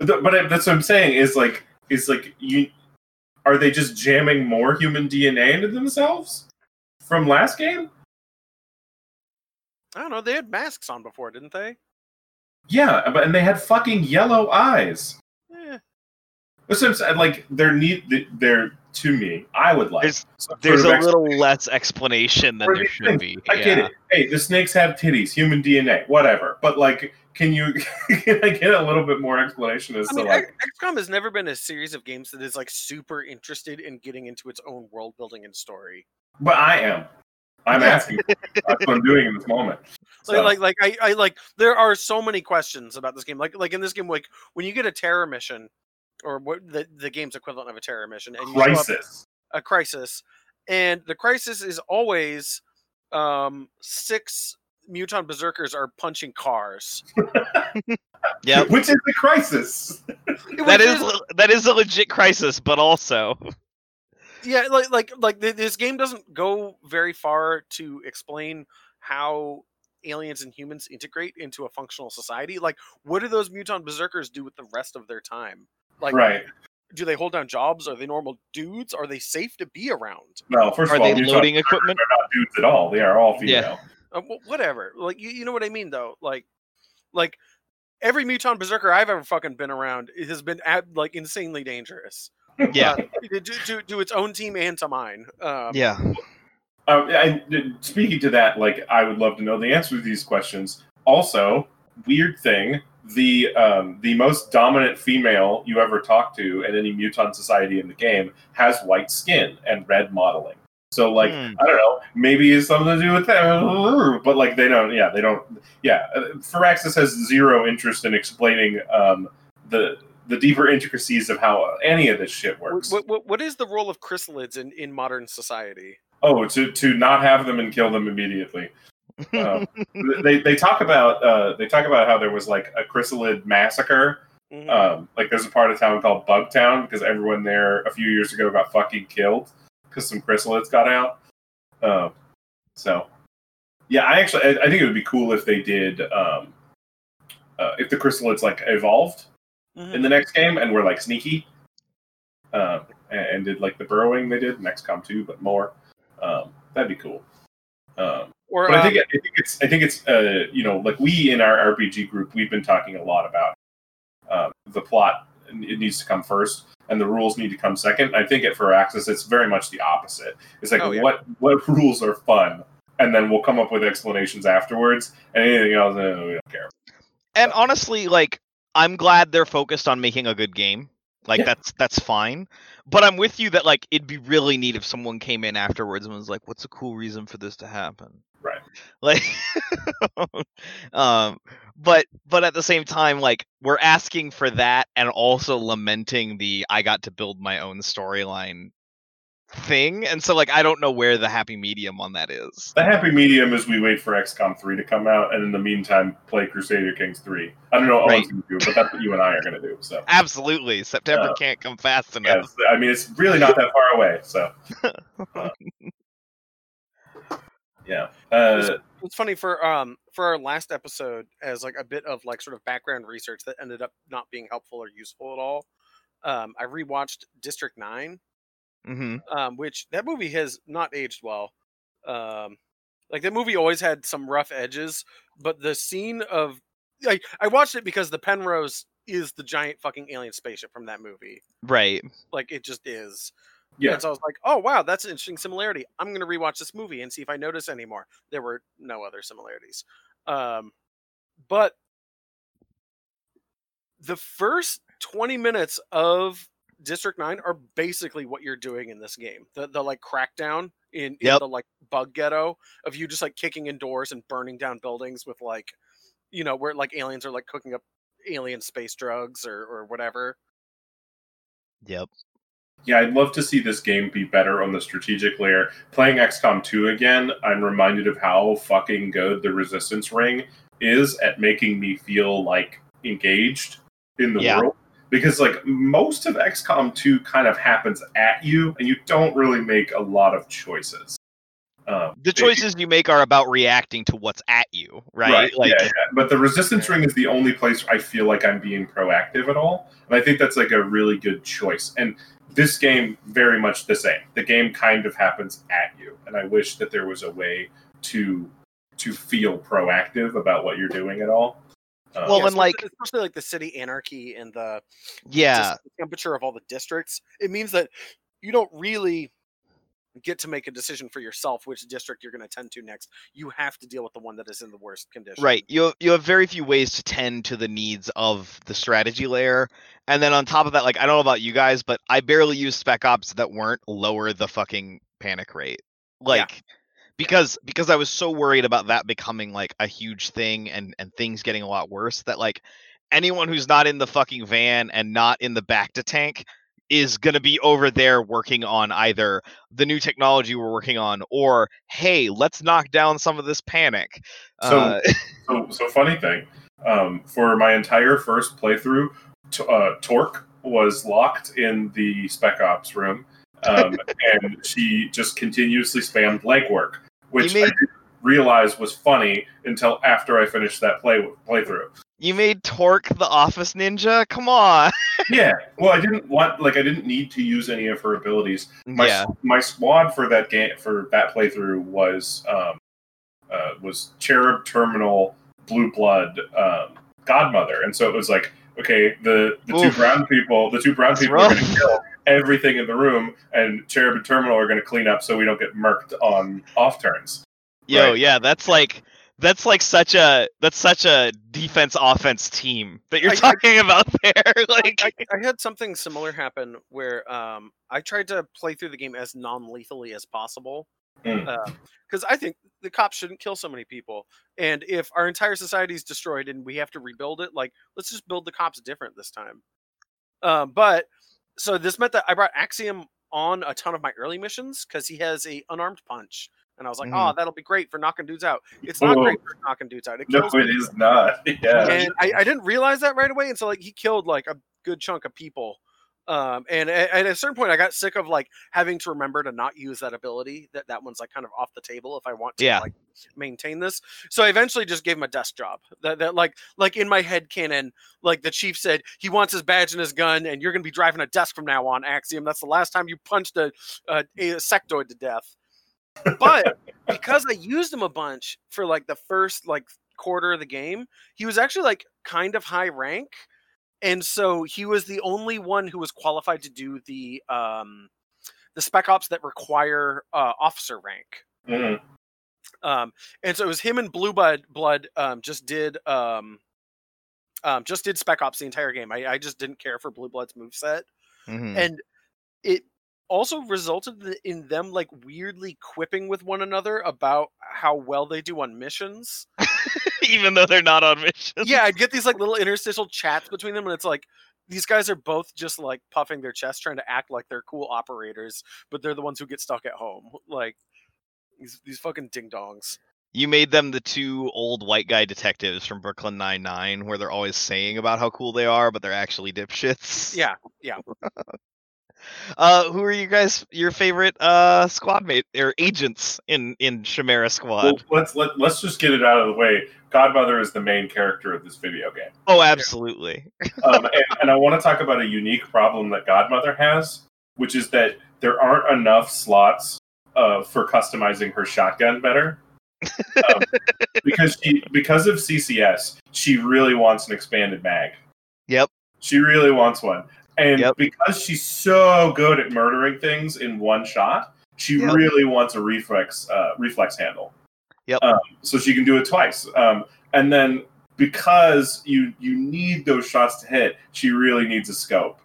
th- But uh, that's what I'm saying is like is like you are they just jamming more human DNA into themselves from last game? I don't know. They had masks on before, didn't they? Yeah, uh, but and they had fucking yellow eyes. Eh. That's what Like they're neat. They're to me. I would like. There's- some There's a little less explanation than there should things. be. I get it. Hey, the snakes have titties, human DNA, whatever. But like, can you can I get a little bit more explanation as I to mean, like? X- XCOM has never been a series of games that is like super interested in getting into its own world building and story. But I am. I'm Yeah. asking. That's what I'm doing in this moment. Like, So, like, like I, I like. There are so many questions about this game. Like, like in this game, like when you get a terror mission, or what the the game's equivalent of a terror mission, and you show up- crisis. a crisis, and the crisis is always um, six mutant berserkers are punching cars. yeah, Which is the crisis. that is, is that is a legit crisis, but also yeah, like like like this game doesn't go very far to explain how aliens and humans integrate into a functional society. Like, what do those mutant berserkers do with the rest of their time? Like, right. do they hold down jobs? Are they normal dudes? Are they safe to be around? No, first are of all, they mutants loading equipment? are not dudes at all. They are all Yeah. female. Uh, whatever. Like, you, you know what I mean, though. Like, like every mutant berserker I've ever fucking been around has been ab- like insanely dangerous. Yeah. Uh, to, to, to its own team and to mine. Um, Yeah. I, speaking to that, like I would love to know the answer to these questions. Also, weird thing: the um, the most dominant female you ever talk to in any mutant society in the game has white skin and red modeling. So like Hmm. I don't know, maybe it's something to do with that, but like they don't. Yeah, they don't. Yeah, uh, Firaxis has zero interest in explaining um, the the deeper intricacies of how any of this shit works. What, what, what is the role of chrysalids in, in modern society? Oh, to to not have them and kill them immediately. Um, they they talk about uh, they talk about how there was like a chrysalid massacre. Mhm. Um, like there's a part of town called Bugtown because everyone there a few years ago got fucking killed because some chrysalids got out. Um, so yeah, I actually I, I think it would be cool if they did um, uh, if the chrysalids like evolved Mhm. in the next game and were like sneaky um, and, did like the burrowing they did in XCOM 2, but more. Um, that'd be cool. Um, or but I um, think I think it's I think it's uh, you know like we in our RPG group we've been talking a lot about uh, the plot. It needs to come first, and the rules need to come second. I think it Firaxis it's very much the opposite. It's like Oh, yeah. what what rules are fun, and then we'll come up with explanations afterwards. And anything else, eh, we don't care. and honestly, like I'm glad they're focused on making a good game. Like Yeah. that's that's fine. But I'm with you that like it'd be really neat if someone came in afterwards and was like, "What's a cool reason for this to happen?" Right. Like, um, but but at the same time, like we're asking for that and also lamenting the I got to build my own storyline thing and so like i don't know where the happy medium on that is. The happy medium is we wait for xcom 3 to come out and in the meantime play crusader kings 3 i don't know what right. going to do but that's what you and i are going to do so. Absolutely. September uh, can't come fast enough. I mean it's really not that far away so. Uh, yeah. Uh, it's, it's funny for um for our last episode as like a bit of like sort of background research that ended up not being helpful or useful at all um i rewatched district 9 mm-hmm. um, which that movie has not aged well. Um, like that movie always had some rough edges, but the scene of I, I watched it because the Penrose is the giant fucking alien spaceship from that movie. Right. Like it just is. Yeah. And so I was like, oh wow, that's an interesting similarity. I'm gonna rewatch this movie and see if I notice any more. There were no other similarities. Um, but the first 20 minutes of District 9 are basically what you're doing in this game. The the like crackdown in, in Yep. the like bug ghetto of you just like kicking in doors and burning down buildings with like you know, where like aliens are like cooking up alien space drugs or, or whatever. Yep. Yeah, I'd love to see this game be better on the strategic layer. Playing XCOM 2 again, I'm reminded of how fucking good the Resistance Ring is at making me feel like engaged in the Yeah. world. Because like most of XCOM 2 kind of happens at you, and you don't really make a lot of choices. Um, The choices you make are about reacting to what's at you, right? Like, yeah, yeah. But the resistance ring is the only place I feel like I'm being proactive at all. And I think that's like a really good choice. And this game, very much the same. The game kind of happens at you. And I wish that there was a way to to feel proactive about what you're doing at all. Uh, Well, Yeah, and, like- especially, especially like the city anarchy and the yeah, the temperature of all the districts, it means that you don't really get to make a decision for yourself which district you're going to tend to next. You have to deal with the one that is in the worst condition. right. You have, you have very few ways to tend to the needs of the strategy layer, and then on top of that, like I don't know about you guys, but I barely use spec ops that weren't lower the fucking panic rate, like. Because because I was so worried about that becoming like a huge thing and and things getting a lot worse that like anyone who's not in the fucking van and not in the back to tank is going to be over there working on either the new technology we're working on or hey let's knock down some of this panic. So- uh, So, so funny thing, um, for my entire first playthrough, t- uh, Torque was locked in the Spec Ops room, um, and she just continuously spammed legwork, which You I made- didn't realize was funny until after I finished that play playthrough. you made torque the office ninja? Come on. Yeah, well, I didn't want like I didn't need to use any of her abilities. My yeah. my squad for that game for that playthrough was um, uh, was Cherub Terminal Blue Blood um, Godmother, and so it was like okay, the the two brown people, the two brown That's people are going to kill everything in the room, and Cherub and Terminal are going to clean up so we don't get murked on off turns. yo right. yeah that's like That's like such a that's such a defense offense team that you're I- I- talking about there. like I, I had something similar happen where um, I tried to play through the game as non-lethally as possible Mm. because I think the cops shouldn't kill so many people. And if our entire society is destroyed and we have to rebuild it, like let's just build the cops different this time. Um, but so this meant that I brought Axiom on a ton of my early missions because he has a unarmed punch. And I was like, oh, that'll be great for knocking dudes out. It's not great for knocking dudes out. It No, it people. is not. Yeah. and I, I didn't realize that right away until like he killed like a good chunk of people um and at a certain point i got sick of like having to remember to not use that ability that that one's like kind of off the table if i want to Yeah. like maintain this. So i eventually just gave him a desk job. That, that like like in my head canon like the chief said he wants his badge and his gun and you're gonna be driving a desk from now on axiom. That's the last time you punched a, a, a sectoid to death. But because I used him a bunch for like the first like quarter of the game, he was actually like kind of high rank, and so he was the only one who was qualified to do the um the spec ops that require uh, officer rank. Mhm. Um, and so it was him and Blue Blood Blood um, just did um, um, just did spec ops the entire game. I, I just didn't care for Blue Blood's moveset mhm. and it also resulted in them like weirdly quipping with one another about how well they do on missions. even though they're not on mission. yeah, I'd get these like little interstitial chats between them, and it's like these guys are both just like puffing their chest, trying to act like they're cool operators, but they're the ones who get stuck at home. Like these these fucking ding dongs. You made them the two old white guy detectives from Brooklyn Nine Nine, where they're always saying about how cool they are, but they're actually dipshits. Yeah, yeah. Uh, who are you guys? Your favorite uh squad mate or agents in in Chimera Squad? Well, let's let, let's just get it out of the way. Godmother is the main character of this video game, oh, absolutely. um, and, and I want to talk about a unique problem that Godmother has, which is that there aren't enough slots uh, for customizing her shotgun better. Um, because she because of CCS, she really wants an expanded mag. Yep. She really wants one. And Yep. because she's so good at murdering things in one shot, she Yep. really wants a reflex uh, reflex handle. Yep. Um, so she can do it twice. Um, and then because you you need those shots to hit, she really needs a scope.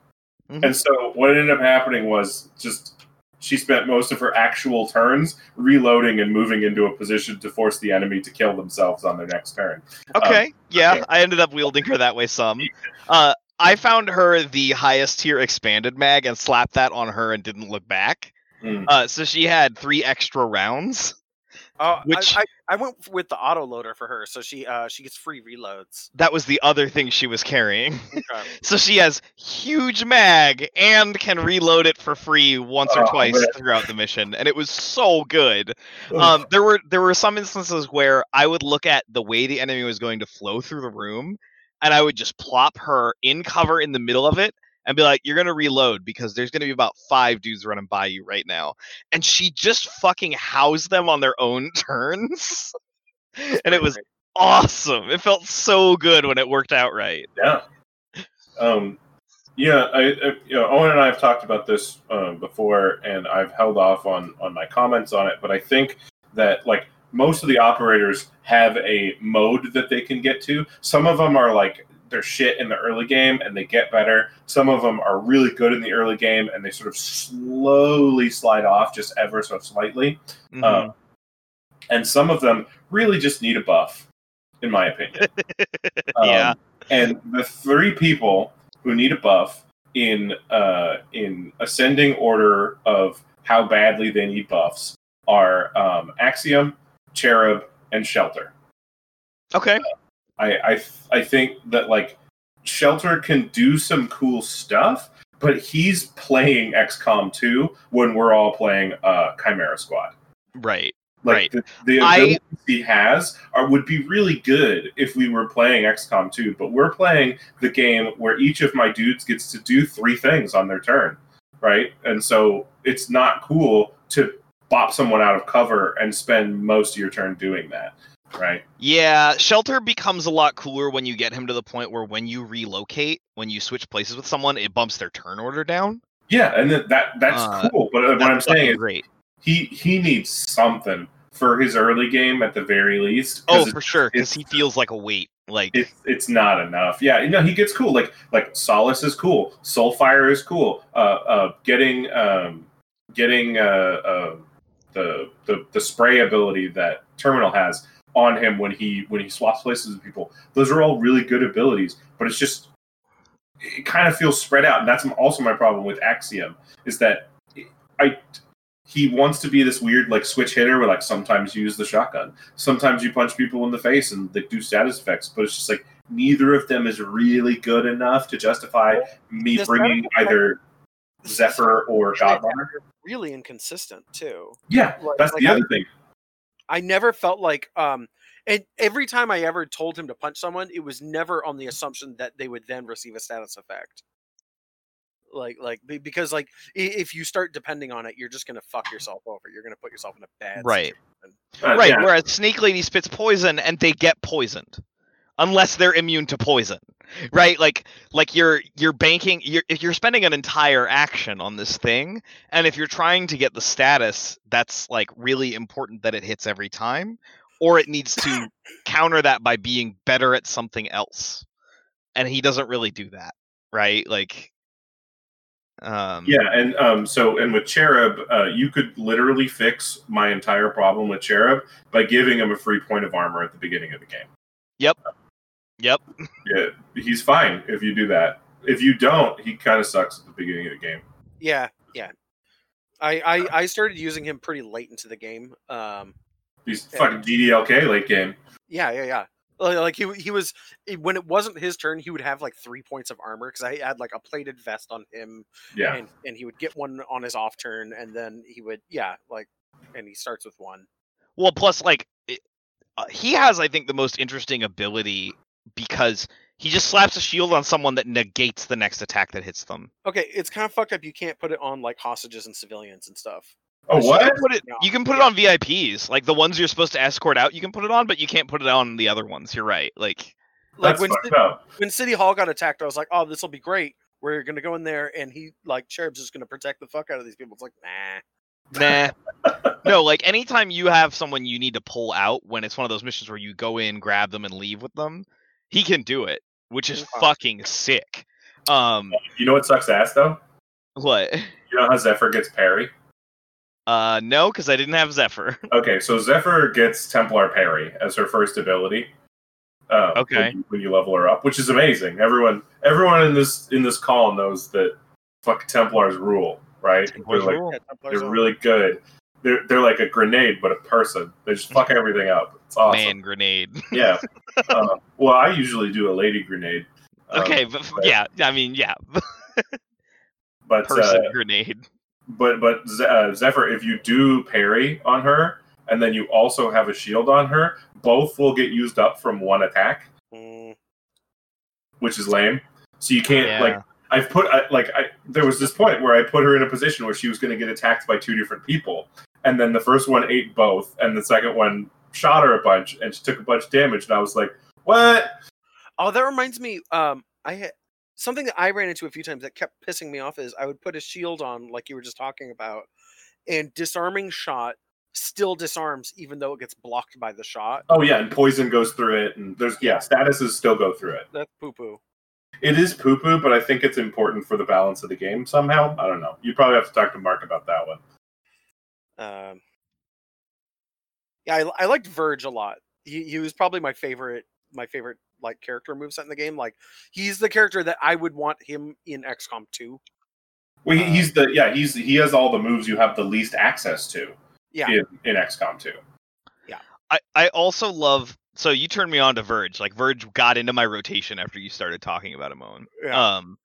Mhm. And so what ended up happening was just she spent most of her actual turns reloading and moving into a position to force the enemy to kill themselves on their next turn. Okay, yeah, okay. I ended up wielding her that way some. Uh, I found her the highest tier expanded mag and slapped that on her and didn't look back. Hmm. Uh, so she had three extra rounds. Oh, Which- I, I, I went with the auto loader for her, so she uh she gets free reloads. That was the other thing she was carrying. Okay. So she has huge mag and can reload it for free once or Oh, twice man. throughout the mission, and it was so good. Um, there were there were some instances where I would look at the way the enemy was going to flow through the room, and I would just plop her in cover in the middle of it and be like, "You're gonna reload because there's gonna be about five dudes running by you right now," and she just fucking housed them on their own turns, and it was awesome. It felt so good when it worked out right. Yeah. Um, yeah, I, I, you know, Owen and I have talked about this um, before, and I've held off on on my comments on it. But I think that like most of the operators have a mode that they can get to. Some of them are like they're shit in the early game and they get better. Some of them are really good in the early game and they sort of slowly slide off just ever so slightly. Mhm. Um, and some of them really just need a buff, in my opinion. Yeah. Um, and the three people who need a buff in uh, in ascending order of how badly they need buffs are um, Axiom, Cherub, and Shelter. okay. I, I I think that like Shelter can do some cool stuff, but he's playing XCOM 2 when we're all playing uh, Chimera Squad. Right. Like Right. the, the I- he has are would be really good if we were playing XCOM 2, but we're playing the game where each of my dudes gets to do three things on their turn, right? And so it's not cool to bop someone out of cover and spend most of your turn doing that, right? Yeah, shelter becomes a lot cooler when you get him to the point where when you relocate, when you switch places with someone, it bumps their turn order down. Yeah, and that, that that's Uh, cool. But uh, what I'm saying is great. he he needs something for his early game at the very least Oh, for sure, because he feels like a weight. Like it's it's not enough. Yeah, you know, he gets cool. Like like Solace is cool. Soulfire is cool. Uh, uh, getting um, getting uh, uh, the the the spray ability that Terminal has on him when he when he swaps places with people. Those are all really good abilities, but it's just it kind of feels spread out, and that's also my problem with Axiom is that I he wants to be this weird like switch hitter where like sometimes you use the shotgun sometimes you punch people in the face and like do status effects but it's just like neither of them is really good enough to justify me The bringing either zephyr or godmother really inconsistent too. yeah Like- that's like the I- other thing I never felt like um and every time I ever told him to punch someone, it was never on the assumption that they would then receive a status effect. Like like because like if you start depending on it, you're just gonna fuck yourself over. You're gonna put yourself in a bad Right. situation. Uh, right, yeah. whereas Snake Lady spits poison and they get poisoned. Unless they're immune to poison. Right? Like like you're you're banking you're if you're spending an entire action on this thing, and if you're trying to get the status, that's like really important that it hits every time. Or it needs to counter that by being better at something else. And he doesn't really do that. Right? Like um Yeah, and um, so and with Cherub, uh, you could literally fix my entire problem with Cherub by giving him a free point of armor at the beginning of the game. Yep. Yep. Yeah, he's fine if you do that. If you don't, he kind of sucks at the beginning of the game. Yeah, yeah. I, I I started using him pretty late into the game. Um He's Yeah. fucking DDLK late game. yeah, yeah, yeah. Like like, he he was when it wasn't his turn, he would have like three points of armor because I had like a plated vest on him, Yeah, and and he would get one on his off turn, and then he would yeah like, and he starts with one. Well, plus like it, uh, he has, I think, the most interesting ability because he just slaps a shield on someone that negates the next attack that hits them. Okay, it's kind of fucked up. You can't put it on like hostages and civilians and stuff. Oh You what? can put it, Yeah. you can put it on VIPs, like the ones you're supposed to escort out. You can put it on, but you can't put it on the other ones. You're right. Like, Like when fucked Ci- up. when City Hall got attacked, I was like, oh, this will be great. We're gonna go in there, and he like Cherub's just gonna protect the fuck out of these people. It's like nah. nah. no, like anytime you have someone you need to pull out when it's one of those missions where you go in, grab them, and leave with them, he can do it, which is Okay. fucking sick. Um, You know what sucks ass though? what? You know how Zephyr gets parry? Uh, no, because I didn't have Zephyr. Okay, so Zephyr gets Templar parry as her first ability. Uh, Okay. When you, when you level her up, which is amazing. Everyone, everyone in this in this call knows that fuck Templars rule, right? Templars they're like, rule. Yeah, Templars they're are- really good. They're they're like a grenade, but a person. They just fuck everything up. It's awesome. Man grenade. Yeah. uh, well, I usually do a lady grenade. Um, okay, but but- yeah, I mean, yeah, but person uh, grenade. but but uh, Zephyr, if you do parry on her, and then you also have a shield on her, both will get used up from one attack, Mm, which is lame. So you can't Yeah. like I've put I, like I there was this point where I put her in a position where she was going to get attacked by two different people, and then the first one ate both, and the second one shot her a bunch, and she took a bunch of damage, and I was like, what? Oh, that reminds me. Um, I had something that I ran into a few times that kept pissing me off is I would put a shield on, like you were just talking about, and disarming shot still disarms even though it gets blocked by the shot. Oh yeah, and poison goes through it, and there's yeah, statuses still go through it. That's poo poo. It is poo poo, but I think it's important for the balance of the game somehow. I don't know. You probably have to talk to Mark about that one. Um, yeah, I, I liked Verge a lot. He, he was probably my favorite, my favorite like character moveset in the game. Like he's the character that I would want him in XCOM 2. Well, he, he's the yeah, he's he has all the moves you have the least access to Yeah, in, in XCOM 2. Yeah. I I also love. So you turned me on to Verge. Like Verge got into my rotation after you started talking about him, Owen. yeah. Um,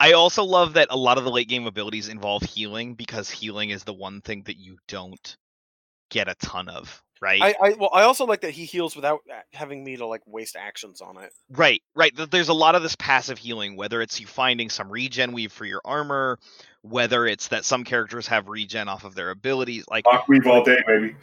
I also love that a lot of the late game abilities involve healing because healing is the one thing that you don't get a ton of, right? I, I well, I also like that he heals without having me to like waste actions on it. Right, right. There's a lot of this passive healing, whether it's you finding some regen weave for your armor, whether it's that some characters have regen off of their abilities. Like, Lock weave all day, baby.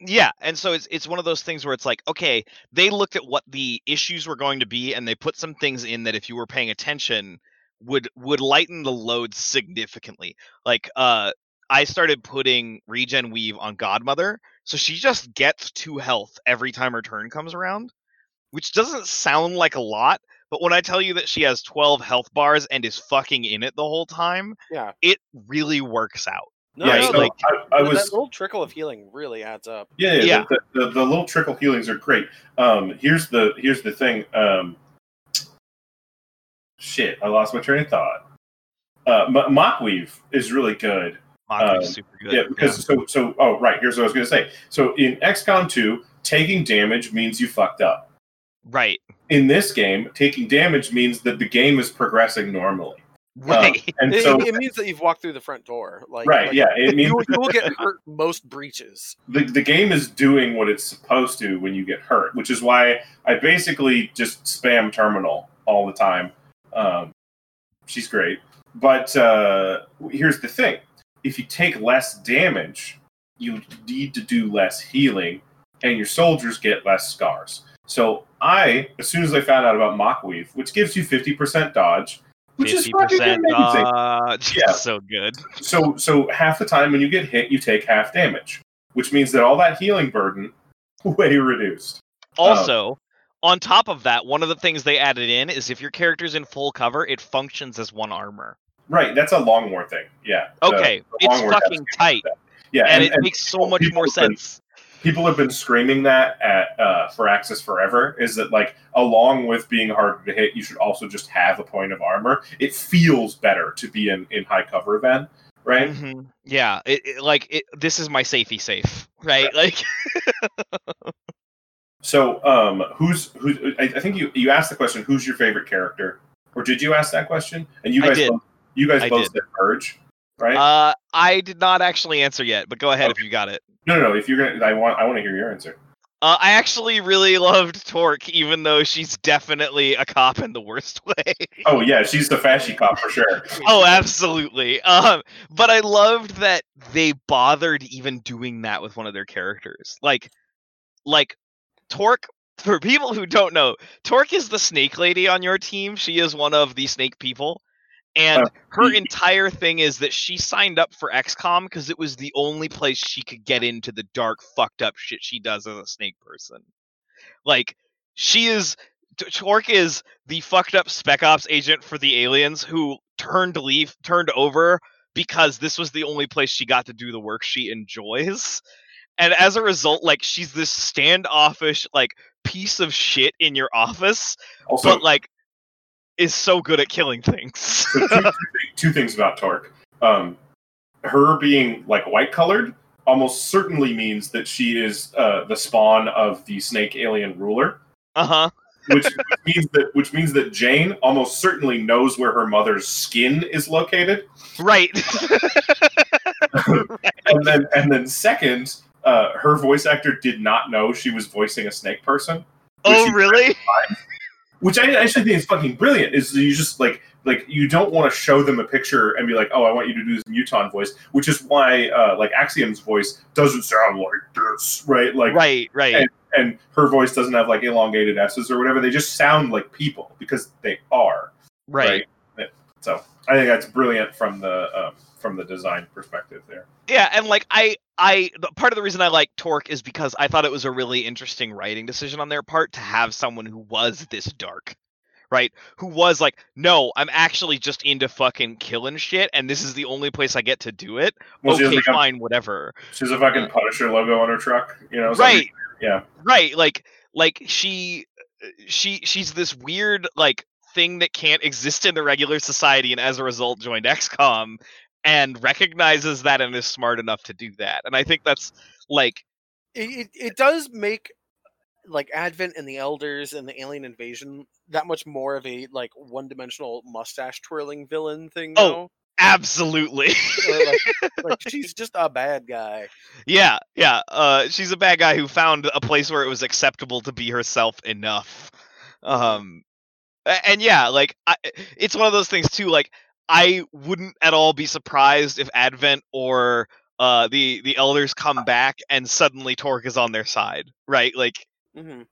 yeah, and so it's it's one of those things where it's like, okay, they looked at what the issues were going to be, and they put some things in that if you were paying attention would would lighten the load significantly. Like, uh, I started putting regen weave on Godmother so she just gets two health every time her turn comes around, which doesn't sound like a lot, but when I tell you that she has 12 health bars and is fucking in it the whole time, Yeah. it really works out. No, yeah, no, so like, I, I that was little trickle of healing really adds up. Yeah, yeah. Yeah. The, the, the little trickle healings are great. Um, here's the here's the thing. Um, shit, I lost my train of thought. Uh, M- Mockweave is really good. Maku's Um, super good. Yeah, because so so. Oh, right. Here's what I was gonna say. So in XCOM 2, taking damage means you fucked up. right, In this game, taking damage means that the game is progressing normally. Um, right. and It, so, it means that you've walked through the front door. Like, right, like, yeah, it means You, you will get hurt most breaches. the, the game is doing what it's supposed to when you get hurt, which is why I basically just spam terminal all the time. Um, she's great. But uh, here's the thing if you take less damage, you need to do less healing, and your soldiers get less scars. So I, as soon as I found out about Mockweave, which gives you 50% dodge, which is Fifty fucking amazing. dodge. Yeah. so good. So so half the time when you get hit, you take half damage, which means that all that healing burden way reduced. Also, on top of that, one of the things they added in is if your character's in full cover, it functions as one armor. Right, that's a long war thing. Yeah. Okay, the it's fucking tight, Yeah, and, it makes so much more have been- sense. people have been screaming that at uh, Firaxis forever. Is that like along with being harder to hit, you should also just have a point of armor. It feels better to be in in high cover then, right? Mhm. Yeah, it, it- like it, this is my safety safe, right? Like, So, um, who's who? I, I think you you asked the question. Who's your favorite character, or did you ask that question? And you guys, both, you guys I both did. said Verge, right? uh, I did not actually answer yet, but go ahead if you got it. no, no, no. If you're gonna, I want I want to hear your answer. Uh, I actually really loved Torque, even though she's definitely a cop in the worst way. Oh yeah, she's the fashy cop for sure. oh, absolutely. Um, but I loved that they bothered even doing that with one of their characters. Like, like Torque. For people who don't know, Torque is the snake lady on your team. She is one of the snake people. And Uh, her entire thing is that she signed up for XCOM because it was the only place she could get into the dark, fucked up shit she does as a snake person. Like, she is. Torque is the fucked up Spec Ops agent for the aliens who turned leaf turned over because this was the only place she got to do the work she enjoys. And as a result, like she's this standoffish, like piece of shit in your office, Also, but like is so good at killing things. so two, two, things about Torque. Um, her being like white colored almost certainly means that she is uh, the spawn of the snake alien ruler, uh huh. which, which means that which means that Jane almost certainly knows where her mother's skin is located. Right. And then and then second, uh, her voice actor did not know she was voicing a snake person. oh, really? which I actually think is fucking brilliant. Is you just like like you don't want to show them a picture and be like, oh, I want you to do this muton voice, which is why uh, like Axiom's voice doesn't sound like this, right? Like, right, right. and her voice doesn't have like elongated s's or whatever. They just sound like people because they are. right. So I think that's brilliant from the um, from the design perspective there. Yeah, and like I I part of the reason I like Torque is because I thought it was a really interesting writing decision on their part to have someone who was this dark. Right? Who was like, no, I'm actually just into fucking killing shit, and this is the only place I get to do it. Well, okay, like a, fine, whatever. She's a fucking Punisher logo on her truck, you know? right. yeah. Right. Like like she she she's this weird like thing that can't exist in the regular society, and as a result joined XCOM and recognizes that and is smart enough to do that. And I think that's like It, it, it does make like Advent and the Elders and the Alien Invasion that much more of a like one dimensional mustache twirling villain thing. Oh, though. Absolutely. Uh, like, like she's just a bad guy. yeah, yeah. Uh, she's a bad guy who found a place where it was acceptable to be herself enough. Um, and yeah, like I, it's one of those things too. Like I wouldn't at all be surprised if Advent or uh the the elders come back and suddenly Torque is on their side, right? Like hmm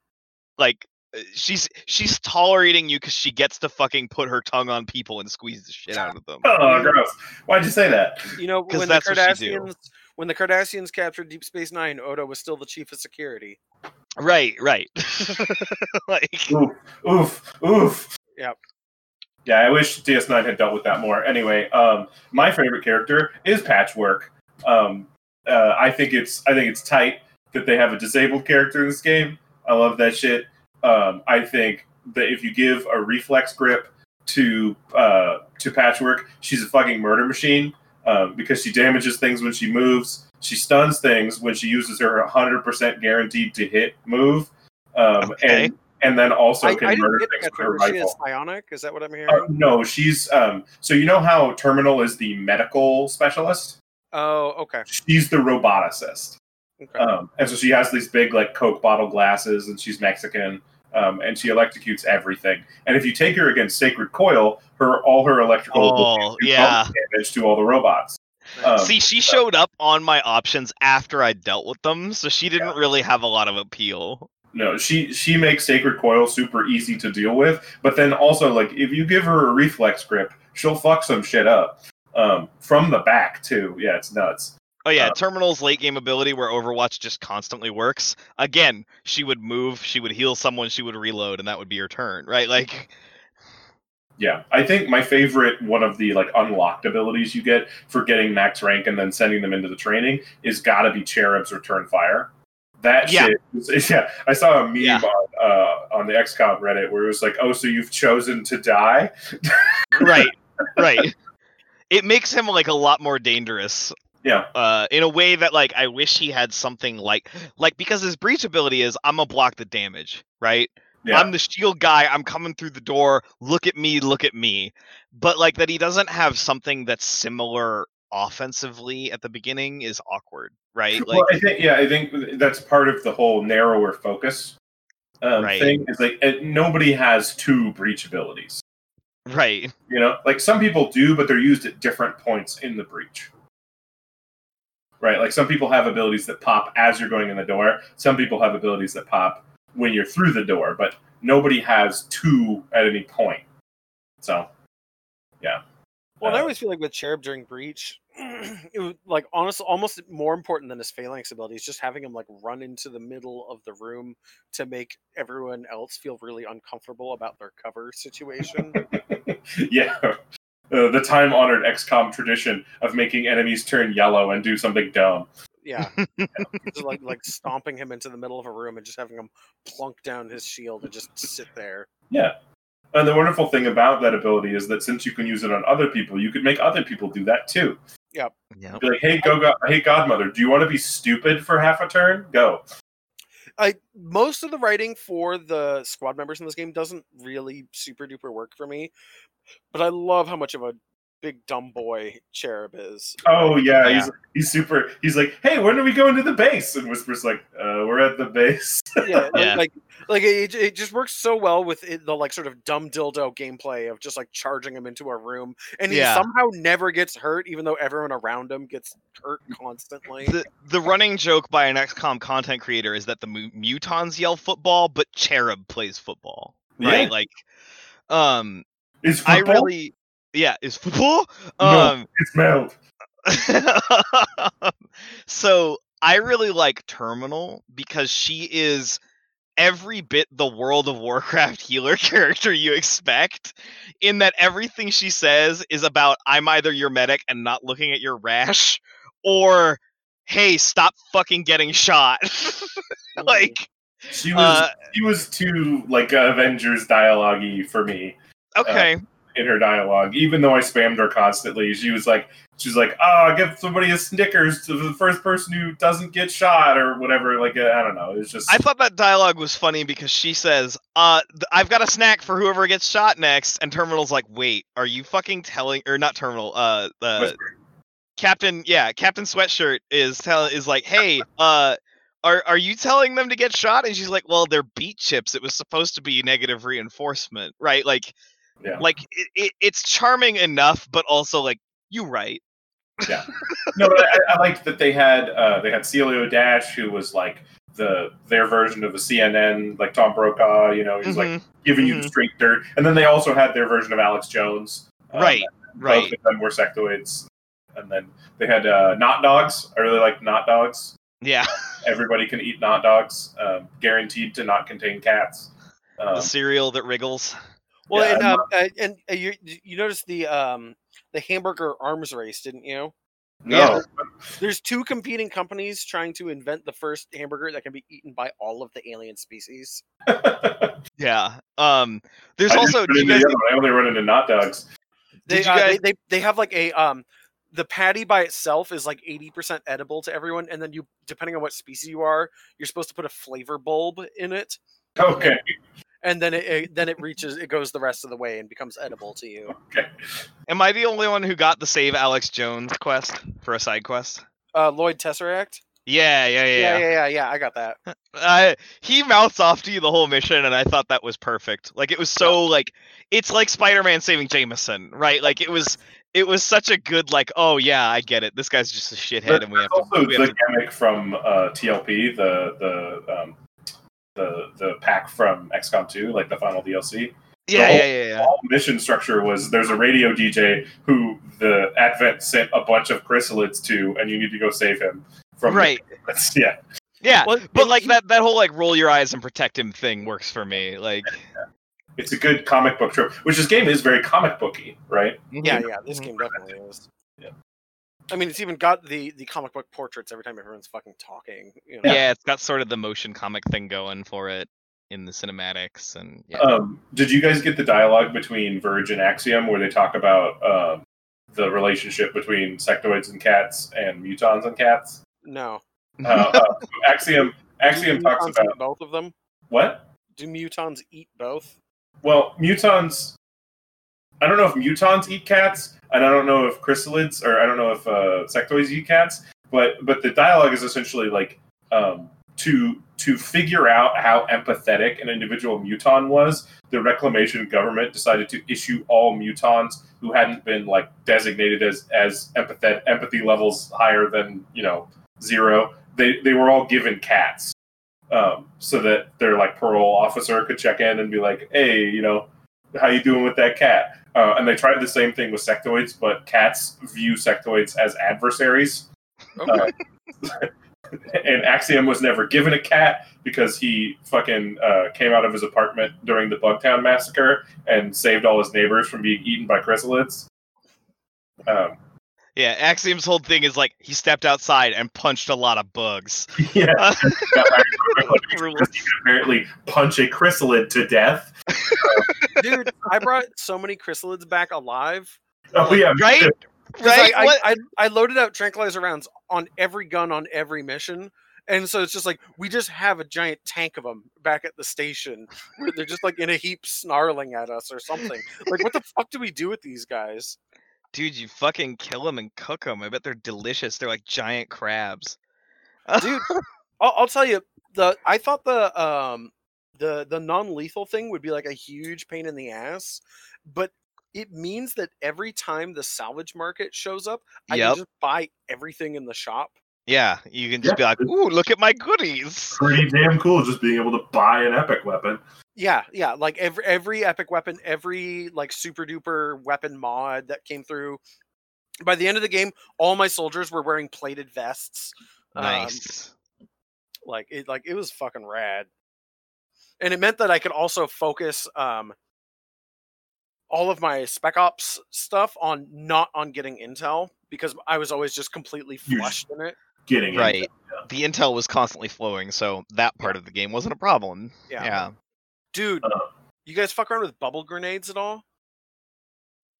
like uh, she's she's tolerating you because she gets to fucking put her tongue on people and squeeze the shit out of them. Oh, gross! Why'd you say that? You know, when the that's what she do. Cardassians when the Cardassians captured Deep Space Nine, Odo was still the chief of security. Right, right. like Oof, oof, oof. Yep. Yeah, I wish DS9 had dealt with that more. Anyway, um, my favorite character is Patchwork. Um, uh, I think it's I think it's tight that they have a disabled character in this game. I love that shit. Um, I think that if you give a reflex grip to uh, to Patchwork, she's a fucking murder machine um, because she damages things when she moves. She stuns things when she uses her 100% guaranteed to hit move. Um, Okay. and and then also I, can I murder things with her She is rifle. psionic. Is that what I'm hearing? Uh, no, she's um. So you know how Terminal is the medical specialist. oh, okay. She's the roboticist. okay. Um, and so she has these big like Coke bottle glasses, and she's Mexican. Um, and she electrocutes everything. And if you take her against Sacred Coil, her all her electrical Oh, yeah. damage to all the robots. Um, See, she showed up on my options after I dealt with them, so she didn't really have a lot of appeal. No, she she makes Sacred Coil super easy to deal with, but then also like if you give her a reflex grip, she'll fuck some shit up. Um, from the back too. Yeah, it's nuts. Oh yeah, Uh, Terminal's late game ability where Overwatch just constantly works. Again, she would move, she would heal someone, she would reload, and that would be her turn, right? Like, Yeah, I think my favorite one of the like unlocked abilities you get for getting max rank and then sending them into the training is got to be Cherub's Return Fire. That Yeah. shit, yeah. I saw a meme Yeah. on uh, on the XCOM Reddit where it was like, "Oh, so you've chosen to die?" right, right. It makes him like a lot more dangerous. Yeah. Uh, in a way that like I wish he had something like like because his breach ability is I'm gonna block the damage, right? Yeah, I'm the shield guy. I'm coming through the door. Look at me. Look at me. But like that, he doesn't have something that's similar offensively at the beginning is awkward, right? Like, well, I think yeah, I think that's part of the whole narrower focus um, Right. thing. Is like nobody has two breach abilities. right? You know, like some people do, but they're used at different points in the breach. Right, like some people have abilities that pop as you're going in the door. Some people have abilities that pop when you're through the door, but nobody has two at any point. So, yeah. Well, and I Uh, always feel like with Cherub during Breach, it was like honestly almost more important than his phalanx abilities, just having him like run into the middle of the room to make everyone else feel really uncomfortable about their cover situation. yeah. Uh, the time honored XCOM tradition of making enemies turn yellow and do something dumb. yeah. Just like like stomping him into the middle of a room and just having him plunk down his shield and just sit there. Yeah. And the wonderful thing about that ability is that since you can use it on other people, you could make other people do that too. Yeah. Be like, hey, go, go, hey, Godmother, do you want to be stupid for half a turn? Go. I most of the writing for the squad members in this game doesn't really super duper work for me, but I love how much of a big dumb boy Cherub is. Oh yeah, Yeah. he's he's super. He's like, hey, when are we going to the base? And Whisper's like, uh, we're at the base. yeah, Yeah. like like it, it just works so well with it, the like sort of dumb dildo gameplay of just like charging him into a room, and he Yeah. somehow never gets hurt, even though everyone around him gets hurt constantly. The the running joke by an XCOM content creator is that the mu- mutons yell football, but Cherub plays football, right? Yeah. Like, um, Is I really, yeah, is football. No. Um, It's meld. so I really like Terminal because she is every bit the World of Warcraft healer character you expect, in that everything she says is about I'm either your medic and not looking at your rash, or hey, stop fucking getting shot. like, She was uh, she was too like Avengers dialogue for me okay, in her dialogue. Even though I spammed her constantly, she was like, she's like, oh, give somebody a Snickers to the first person who doesn't get shot or whatever. Like, uh, I don't know. It's just I thought that dialogue was funny because she says, "Uh, I've got a snack for whoever gets shot next," and Terminal's like, "Wait, are you fucking telling?" Or not Terminal, uh, the Whisper. Captain, yeah, Captain Sweatshirt is tell is like, "Hey, uh." Are, are you telling them to get shot? And she's like, "Well, they're beat chips. It was supposed to be negative reinforcement, right? Like, Yeah. like it, it, it's charming enough, but also like you right. Yeah. No, but I, I liked that they had uh, they had Celio Dash, who was like the their version of the CNN, like Tom Brokaw. You know, he's like Mhm, giving you the straight dirt, and then they also had their version of Alex Jones. Um, right, Both right. of them were sectoids. And then they had uh, not dogs. I really like not dogs. Yeah, Everybody can eat not dogs, um, guaranteed to not contain cats. Um, the cereal that wriggles. Well, Yeah, and um, uh, and uh, you you noticed the um the hamburger arms race, didn't you? no, There's two competing companies trying to invent the first hamburger that can be eaten by all of the alien species. Yeah. Um. There's I also. just Do run you guys? the other. I only run into not dogs. They, uh, guys- they, they they have like a um the patty by itself is like 80% edible to everyone and then you depending on what species you are you're supposed to put a flavor bulb in it Okay, and then it, it then it reaches it goes the rest of the way and becomes edible to you okay. Am I the only one who got the save Alex Jones quest for a side quest? uh floyd tesseract Yeah, yeah, yeah. yeah yeah. yeah yeah, yeah i got that I, he mouths off to you the whole mission, and I thought that was perfect. Like it was so like it's like Spider-Man saving Jameson, right? Like it was it was such a good like oh yeah I get it. This guy's just a shithead, But and we have there's to. also We have the to gimmick from uh, TLP, the the um, the the pack from XCOM 2, like the final DLC. yeah, whole- yeah, yeah, yeah. All mission structure was there's a radio DJ who the Advent sent a bunch of chrysalids to, and you need to go save him from. Right. chrysalids. Yeah. Yeah, Well, but like that that whole like roll your eyes and protect him thing works for me. Like It's a good comic book trope, which this game is very comic booky, right? yeah yeah this game definitely is Yeah. I mean it's even got the the comic book portraits every time everyone's fucking talking you know? yeah. it's got sort of the motion comic thing going for it in the cinematics, and yeah. Um, did you guys get the dialogue between Verge and Axiom where they talk about um, the relationship between sectoids and cats and mutons and cats? no Uh, uh, Axiom Axiom talks about eat both of them what? do mutons eat both Well, mutons. I don't know if mutons eat cats, and I don't know if chrysalids or I don't know if uh, sectoids eat cats. But but the dialogue is essentially like um, to to figure out how empathetic an individual muton was. The reclamation government decided to issue all mutons who hadn't been like designated as as empathet empathy levels higher than you know zero. They they were all given cats um, so that their like parole officer could check in and be like, "Hey, you know, how you doing with that cat?" Uh, and they tried the same thing with sectoids, but cats view sectoids as adversaries. okay And Axiom was never given a cat because he fucking uh, came out of his apartment during the Bugtown massacre and saved all his neighbors from being eaten by chrysalids. Um, Yeah, Axiom's whole thing is like he stepped outside and punched a lot of bugs. yeah, Uh, got hired because he could apparently punch a chrysalid to death. dude i brought so many chrysalids back alive Oh yeah, right? 'Cause Right? I, I, I, I loaded out tranquilizer rounds on every gun on every mission. And so it's just like we just have a giant tank of them back at the station they're just like in a heap snarling at us or something. Like, what the fuck do we do with these guys? Dude, you fucking kill them and cook them. I bet they're delicious. They're like giant crabs. Dude, I'll, I'll tell you the I thought the um the the non lethal thing would be like a huge pain in the ass, but it means that every time the salvage market shows up, I Yep. can just buy everything in the shop. Yeah, you can just be like, "Ooh, look at my goodies." pretty damn cool just being able to buy an epic weapon. Yeah, yeah, like every every epic weapon, every like super duper weapon mod that came through. By the end of the game, all my soldiers were wearing plated vests. Um, Nice. like it like it was fucking rad. And it meant that I could also focus um all of my spec ops stuff on not on getting intel because I was always just completely You just- flushed in it. Getting right. It. The intel was constantly flowing, so that part of the game wasn't a problem. Yeah. Yeah. Dude, Uh, you guys fuck around with bubble grenades at all?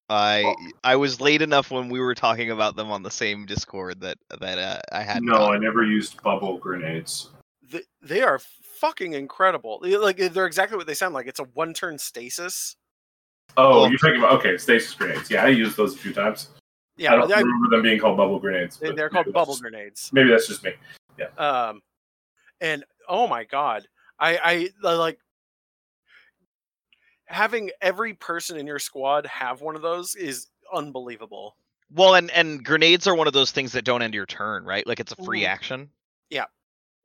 I I was late enough when we were talking about them on the same Discord that that uh, I had No, I never used bubble grenades. Th- they are fucking incredible. Like they're exactly what they sound like. It's a one-turn stasis. Oh, Oh. you're talking about okay, stasis grenades. Yeah, I used those a few times. Yeah, I don't I- remember them being called bubble grenades. they- but they're called bubble just- grenades. Maybe that's just me. Yeah. Um, and oh my god, I I like having every person in your squad have one of those is unbelievable. Well, and and grenades are one of those things that don't end your turn, right? Like it's a free Mhm. action. Yeah.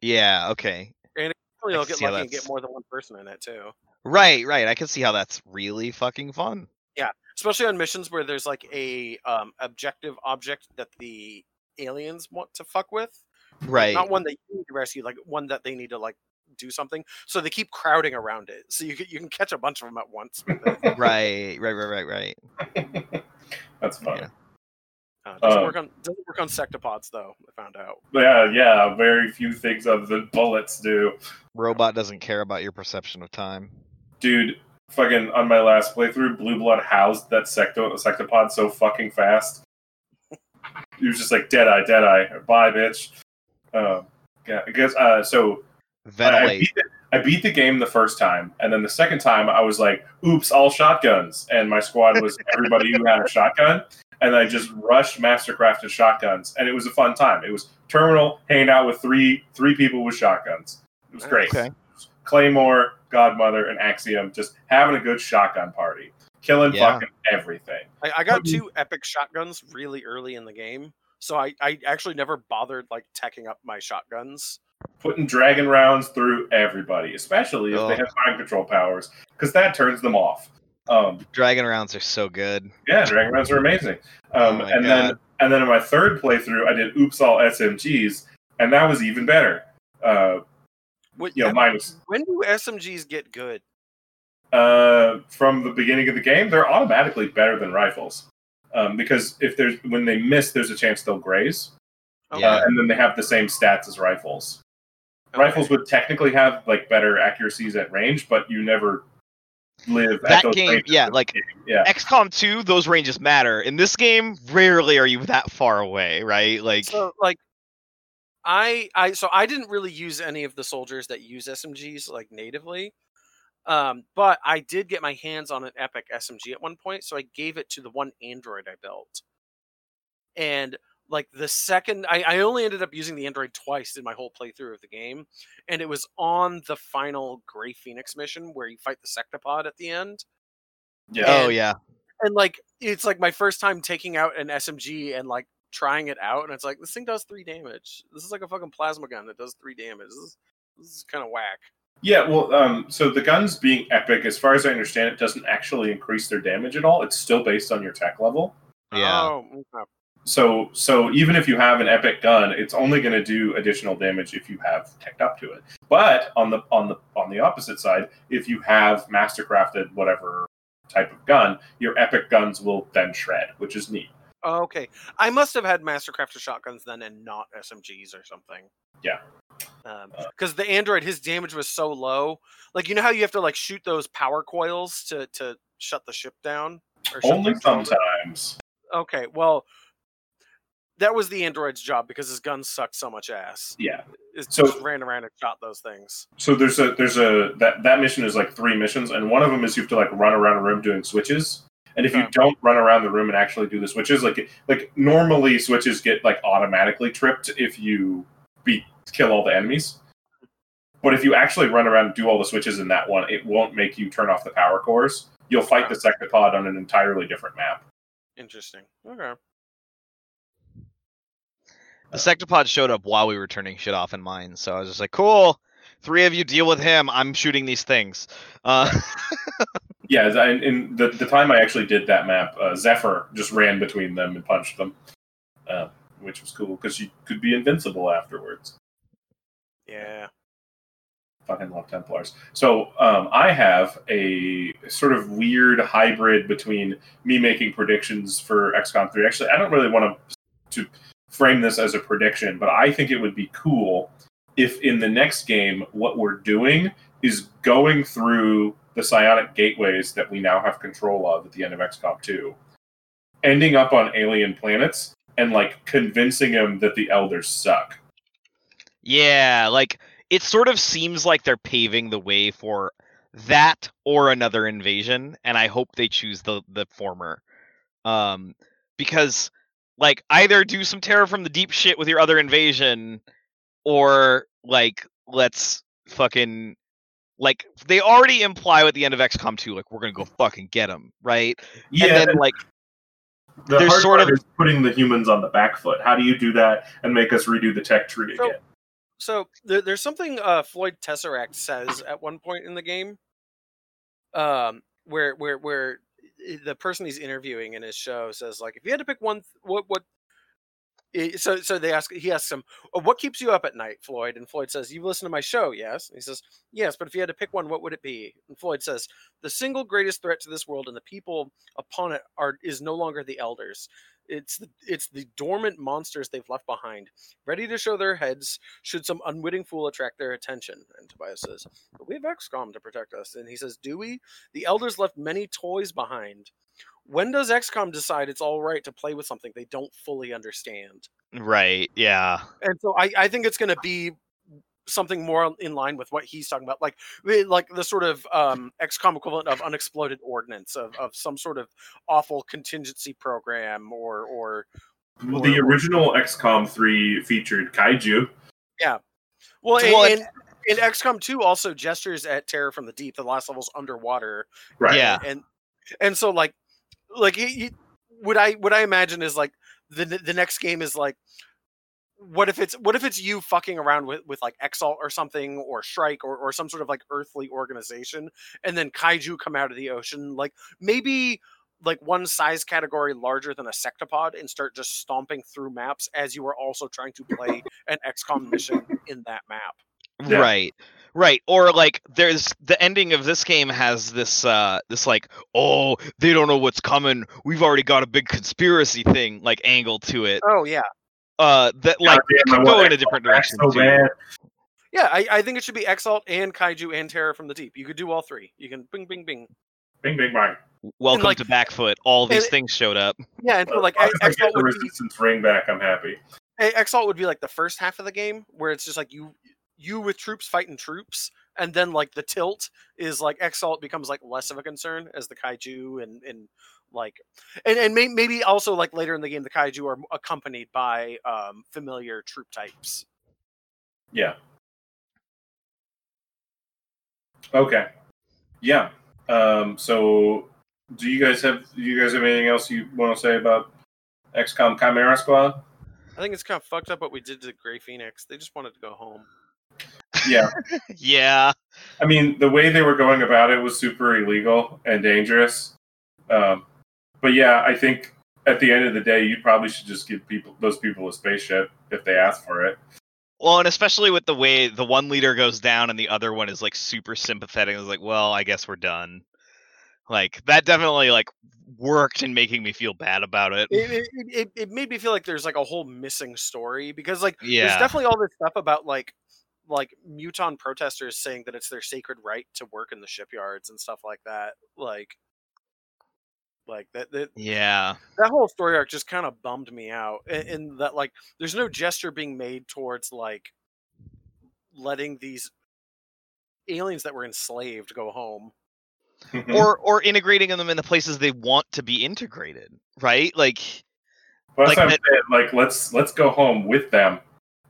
Yeah. Okay. And you'll can get lucky and get more than one person in it too. Right. Right. I can see how that's really fucking fun. Yeah, especially on missions where there's like a um, objective object that the aliens want to fuck with. Right. Not one that you need to rescue, like one that they need to like do something. So they keep crowding around it, so you can, you can catch a bunch of them at once. Right. Right. Right. Right. Right. That's fun. Yeah. Uh, doesn't Um, work on doesn't work on sectopods though. I found out. Yeah, yeah. Very few things other than bullets do. Robot doesn't care about your perception of time. Dude, fucking on my last playthrough, Blue Blood housed that secto sectopod so fucking fast. He was just like dead eye, dead eye. Bye, bitch. Um, yeah, I guess. Uh, so I, I, beat the, I beat the game the first time, and then the second time I was like, "Oops, all shotguns!" And my squad was everybody who had a shotgun, and I just rushed mastercrafted shotguns, and it was a fun time. It was terminal hanging out with three three people with shotguns. It was great. Okay. Claymore, Godmother, and Axiom just having a good shotgun party, killing Yeah. fucking everything. I, I got two epic shotguns really early in the game, so I, I actually never bothered like teching up my shotguns. Putting dragon rounds through everybody, especially if Oh. they have mind control powers, because that turns them off. Um, Dragon rounds are so good. yeah, dragon rounds are amazing. Oh Um, my and then and then in my third playthrough, I did oops all SMGs, and that was even better. Uh, What, you know, minus when do SMGs get good? uh, from the beginning of the game, they're automatically better than rifles. Um, because if there's when they miss, there's a chance they'll graze, Okay. Uh, and then they have the same stats as rifles. Okay. Rifles would technically have like better accuracies at range, but you never live That at those game- ranges yeah, like- game. yeah, XCOM 2, those ranges matter. In this game, rarely are you that far away, right? Like, so like I I so I didn't really use any of the soldiers that use SMGs like natively. Um, but I did get my hands on an epic SMG at one point, so I gave it to the one android I built. And like the second I, I only ended up using the android twice in my whole playthrough of the game, and it was on the final Grey Phoenix mission where you fight the sectopod at the end. yeah. oh yeah, and like it's like my first time taking out an SMG and like trying it out, and it's like this thing does three damage. This is like a fucking plasma gun that does three damage. This is, this is kind of whack. Yeah, well, um, so the guns being epic, as far as I understand, it doesn't actually increase their damage at all. It's still based on your tech level. yeah. Oh, okay. So, so even if you have an epic gun, it's only going to do additional damage if you have teched up to it. But on the on the on the opposite side, if you have mastercrafted whatever type of gun, your epic guns will then shred, which is neat. Oh, okay. I must have had mastercrafted shotguns then, and not SMGs or something. Yeah. Um, because the android, his damage was so low. Like you know how you have to like shoot those power coils to to shut the ship down. Or Only over? sometimes. Okay, well, that was the android's job because his gun sucked so much ass. Yeah. It So- just ran around and shot those things. So there's a there's a that that mission is like three missions, and one of them is you have to like run around a room doing switches. And if you Oh. don't run around the room and actually do the switches, like like normally switches get like automatically tripped if you beat kill all the enemies. But if you actually run around and do all the switches in that one, it won't make you turn off the power cores. You'll fight the sectopod on an entirely different map. Interesting. Okay. The sectopod showed up while we were turning shit off in mine, so I was just like, cool. Three of you deal with him. I'm shooting these things. Uh, Yeah, as I- in the the time I actually did that map, uh, Zephyr just ran between them and punched them, uh, which was cool because you could be invincible afterwards. Yeah. fucking love Templars. So um, I have a sort of weird hybrid between me making predictions for XCOM 3. Actually, I don't really want to to frame this as a prediction, but I think it would be cool if in the next game what we're doing is going through the psionic gateways that we now have control of at the end of XCOM 2, ending up on alien planets and like convincing them that the elders suck. yeah, like it sort of seems like they're paving the way for that or another invasion, and I hope they choose the the former. Um, because like either do some terror from the deep shit with your other invasion, or like let's fucking like they already imply at the end of XCOM 2, like we're gonna go fucking get them, right? Yeah, and then like the there's hard sort part of- is putting the humans on the back foot. How do you do that and make us redo the tech tree So- again? So there, there's something uh, Floyd Tesseract says at one point in the game, um, where where where the person he's interviewing in his show says like if you had to pick one, th- what what. So so they ask he asks him "Oh, what keeps you up at night, Floyd, and Floyd says you listen to my show, yes. And he says yes, but if you had to pick one, what would it be? And Floyd says the single greatest threat to this world and the people upon it are is no longer the elders. It's the it's the dormant monsters they've left behind, ready to show their heads should some unwitting fool attract their attention. And Tobias says, "But we have XCOM to protect us." And he says, "Do we? The elders left many toys behind. When does XCOM decide it's all right to play with something they don't fully understand?" Right. Yeah. And so I, I think it's going to be something more in line with what he's talking about, like like the sort of um, XCOM equivalent of unexploded ordnance of, of some sort of awful contingency program or or Well, the original XCOM 3 featured kaiju. well, Well, and, and, and XCOM 2 also gestures at Terror from the Deep. The last level's underwater, Right. Yeah. and and so like like he, what I what I imagine is like the the next game is like what if it's what if it's you fucking around with with like Exalt or something or Strike or or some sort of like earthly organization and then kaiju come out of the ocean like maybe like one size category larger than a sectopod and start just stomping through maps as you are also trying to play an XCOM mission in that map. Yeah. Right. Right. Or like there's the ending of this game has this uh this like, oh, they don't know what's coming. We've already got a big conspiracy thing like angle to it. Oh yeah. Uh that like it Goddamn, I could go in a different direction So Yeah, I, I think it should be Exalt and Kaiju and Terror from the Deep. You could do all three. You can bing bing bing. Bing, bing, bang. Welcome like- to Backfoot. All these and- things showed up. Yeah, and so like As long I get Exalt the would be resistance ring back, I'm happy. Exalt would be like the first half of the game where it's just like you you with troops fighting troops, and then like the tilt is like Exalt becomes like less of a concern as the kaiju and and like and and may, maybe also like later in the game the kaiju are accompanied by um familiar troop types. Yeah. Okay. Yeah. Um, so, do you guys have do you guys have anything else you want to say about XCOM Chimera Squad? I think it's kind of fucked up what we did to Gray Phoenix. They just wanted to go home. Yeah. yeah. I mean, the way they were going about it was super illegal and dangerous. Um, but yeah, I think at the end of the day, you probably should just give people those people a spaceship if they ask for it. Well, and especially with the way the one leader goes down and the other one is like super sympathetic. It's like, well, I guess we're done. Like that definitely like worked in making me feel bad about it. It, it, it, it made me feel like there's like a whole missing story because like there's definitely all this stuff about like like muton protesters saying that it's their sacred right to work in the shipyards and stuff like that like like that that, Yeah. that whole story arc just kind of bummed me out in, in that like there's no gesture being made towards like letting these aliens that were enslaved go home mm-hmm. Or or integrating them in the places they want to be integrated, right? Like But that's Like what I'm that- saying. Like, let's let's go home with them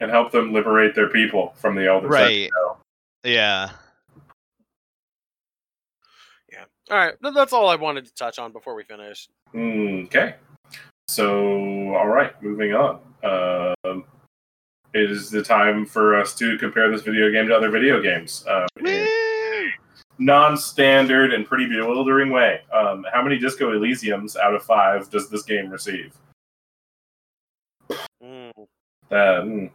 and help them liberate their people from the elders. Right. yeah. yeah all right that's all i wanted to touch on before we finish Okay. So, all right, moving on. Um, it is the time for us to compare this video game to other video games um, non-standard and pretty bewildering way. Um, how many Disco Elysiums out of five does this game receive? Mm, Uh, mm,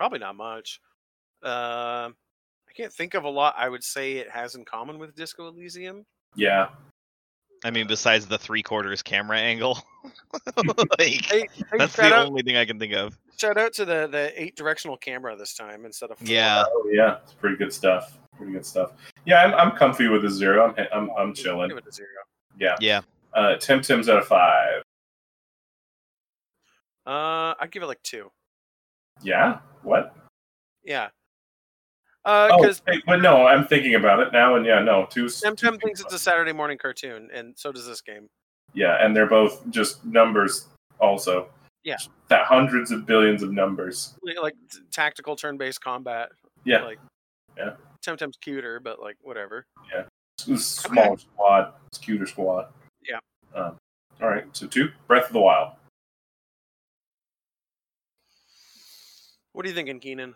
probably not much um i can't think of a lot i would say it has in common with disco elysium yeah, I mean, besides the three quarters camera angle, like, hey, hey that's the out, only thing I can think of. shout out to the the eight directional camera this time instead of four. Yeah. oh yeah, it's pretty good stuff. Pretty good stuff. Yeah, I'm, I'm comfy with the zero. I'm I'm, I'm chilling. Give it a zero. Yeah. Yeah. Uh, Temtem's out of five. Uh, I'd give it like two. Yeah. What? Yeah. Uh, Oh, hey, but no, I'm thinking about it now, and yeah, no, two. Temtem two- thinks it's a Saturday morning cartoon, and so does this game. Yeah, and they're both just numbers, also. Yeah. That hundreds of billions of numbers. Like, like t- tactical turn-based combat. Yeah. Like, Yeah. Temtem's cuter, but like whatever. It's a smaller squad. It's cuter squad. Yeah. Um, all right, so two. Breath of the Wild. What are you thinking, Keenan?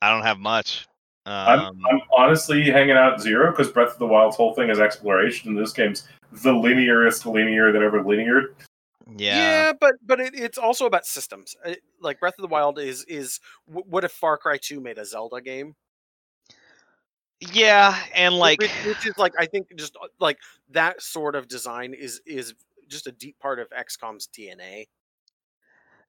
I don't have much. I'm, Um, I'm honestly hanging out at zero because Breath of the Wild's whole thing is exploration, and this game's the linearest linear that ever lineared. yeah. Yeah, but but it, it's also about systems. It, like Breath of the Wild is is wh- what if Far Cry Two made a Zelda game? Yeah, and like which, which is like I think just uh, like that sort of design is is just a deep part of XCOM's DNA.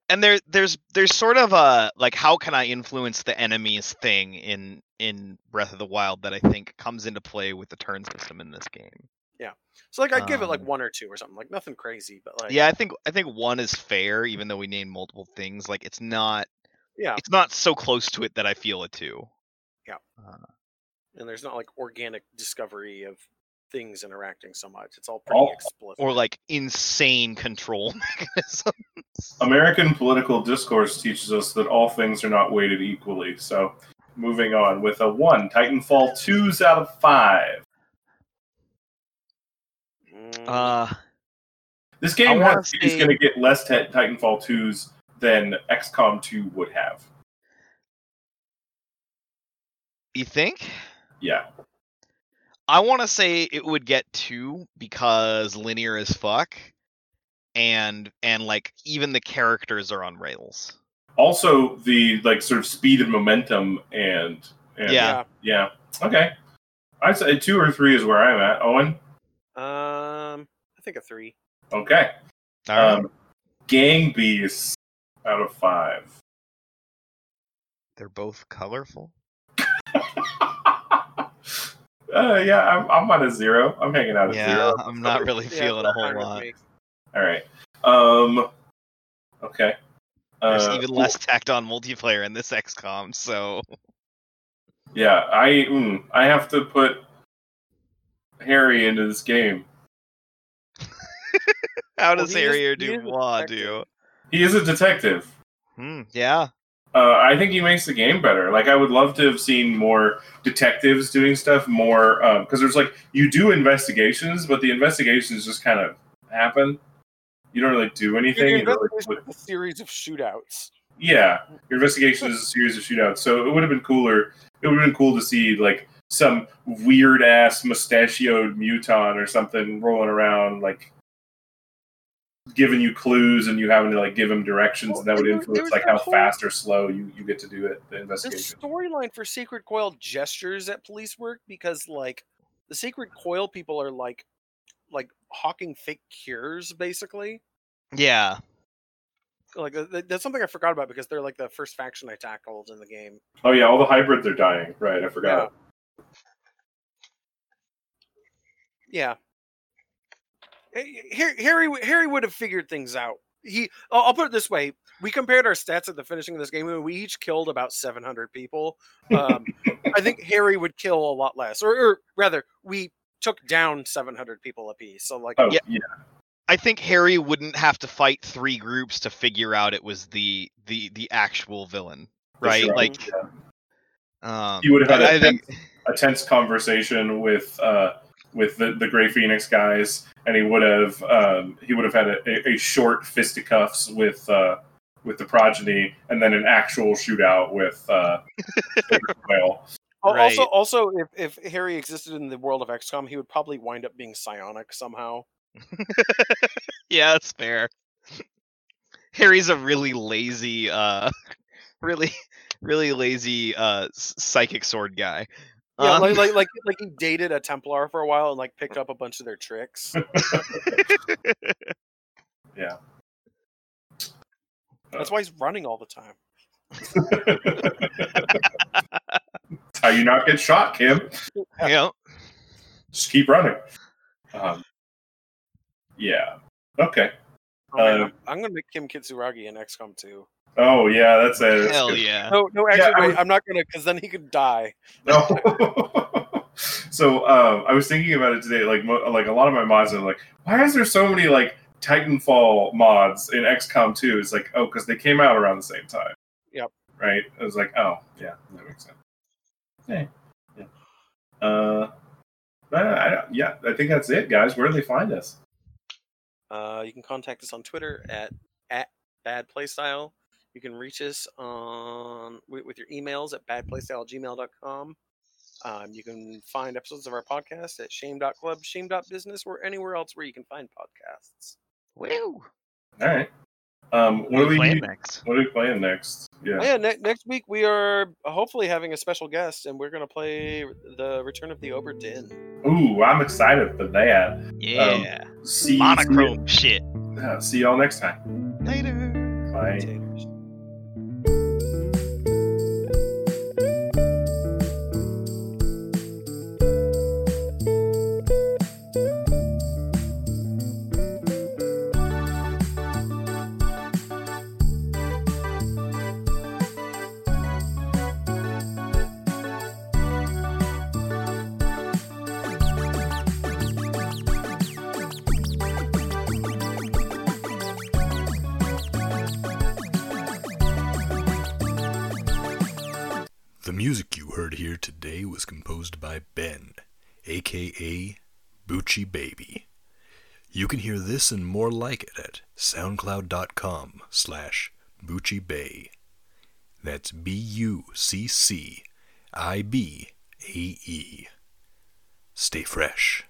And there there's there's sort of a like how can I influence the enemies thing in in Breath of the Wild that I think comes into play with the turn system in this game. Yeah. So like I'd give it like Um, one or two or something, like nothing crazy, but like yeah, I think I think one is fair, even though we named multiple things. Like it's not yeah. it's not so close to it that I feel a two. Yeah, And there's not like organic discovery of things interacting so much. It's all pretty All- explicit. Or like insane control mechanisms. American political discourse teaches us that all things are not weighted equally. So, moving on with a one, Titanfall twos out of five. Mm, Uh This game wanna has, is going to get less t- Titanfall twos than XCOM two would have. you think? Yeah, I want to say it would get two because linear as fuck, and and like even the characters are on rails. also the like sort of speed and momentum and, and Yeah. yeah okay i'd say two or three is where i'm at owen Um, I think a three. okay All right. um, gang beasts out of five They're both colorful. Uh, yeah I'm, I'm on a zero. I'm hanging out at Yeah, zero. I'm not really Yeah, feeling a whole lot. all right. Um okay. There's Uh, even less tacked on multiplayer in this XCOM, so. Yeah i mm, i have to put harry into this game. How does he is- Harry or he is a Dubois do? he is a detective. Hmm, yeah. Uh, I think he makes the game better. Like I would love to have seen more detectives doing stuff more because there's like you do investigations, but the investigations just kind of happen. You don't really do anything. Your You don't really- investigation is a series of shootouts. yeah, your investigation is a series of shootouts. So it would have been cooler. It would have been cool to see like some weird ass mustachioed muton or something rolling around like giving you clues and you having to like give him directions Well, and that would there- there influence like how whole- fast or slow you, you get to do it the The investigation storyline for Sacred Coil gestures at police work because like the Sacred Coil people are like like hawking fake cures basically. Yeah. Like that's something I forgot about because they're like the first faction I tackled in the game. Oh yeah, all the hybrids are dying. Right, I forgot. Yeah. Har- Harry Harry would have figured things out. He I'll I'll put it this way. We compared our stats at the finishing of this game and we each killed about 700 people. Um, I think Harry would kill a lot less or, or rather we took down 700 people apiece. So like Oh Yeah. yeah. I think Harry wouldn't have to fight three groups to figure out it was the the the actual villain, right? sure. Like, Yeah. um, He would have had I- a I think a tense conversation with uh, with the, the Gray Phoenix guys, and he would have um, he would have had a, a, a short fisticuffs with uh, with the progeny, and then an actual shootout with uh, Sacred Coil. Al- Right. Also, also, if, if Harry existed in the world of XCOM, he would probably wind up being psionic somehow. yeah, that's fair. Harry's a really lazy, uh, really, really lazy uh psychic sword guy. Yeah, Um, like, like like like he dated a Templar for a while and like picked up a bunch of their tricks. Yeah. That's why he's running all the time. That's how you not get shot, Kim. Yeah. Just keep running. Um, yeah. Okay. Oh, Uh, I'm, I'm gonna make Kim Kitsuragi in XCOM 2. Oh yeah, that's a that's hell good. yeah. No, no, actually, I wait, was- I'm not gonna, because then he could die. No. so um, I was thinking about it today. Like, mo- like a lot of my mods are like, why is there so many like Titanfall mods in XCOM 2? It's like, oh, because they came out around the same time. Yep. Right. I was like, oh, yeah, that makes sense. Yeah. Yeah. Uh, I, I, yeah, I think that's it, guys. Where do they find us? Uh, you can contact us on Twitter at at Bad Playstyle. You can reach us on with, with your emails at badplaystyle@gmail.com. Um, you can find episodes of our podcast at shame.club, shame.business, or anywhere else where you can find podcasts. Woo! All right. Um, what are we playing next? What are we playing next? Yeah. Oh, yeah, ne- next week we are hopefully having a special guest, and we're going to play the Return of the Obra Dinn. Ooh, I'm excited for that. Yeah. See, Monochrome shit. See, uh, see y'all next time. Later. Bye. Taters. Aka Bucci Baby. You can hear this and more like it at soundcloud.com slash Bucci Bae. That's B-U-C-C-I-B-A-E. Stay fresh.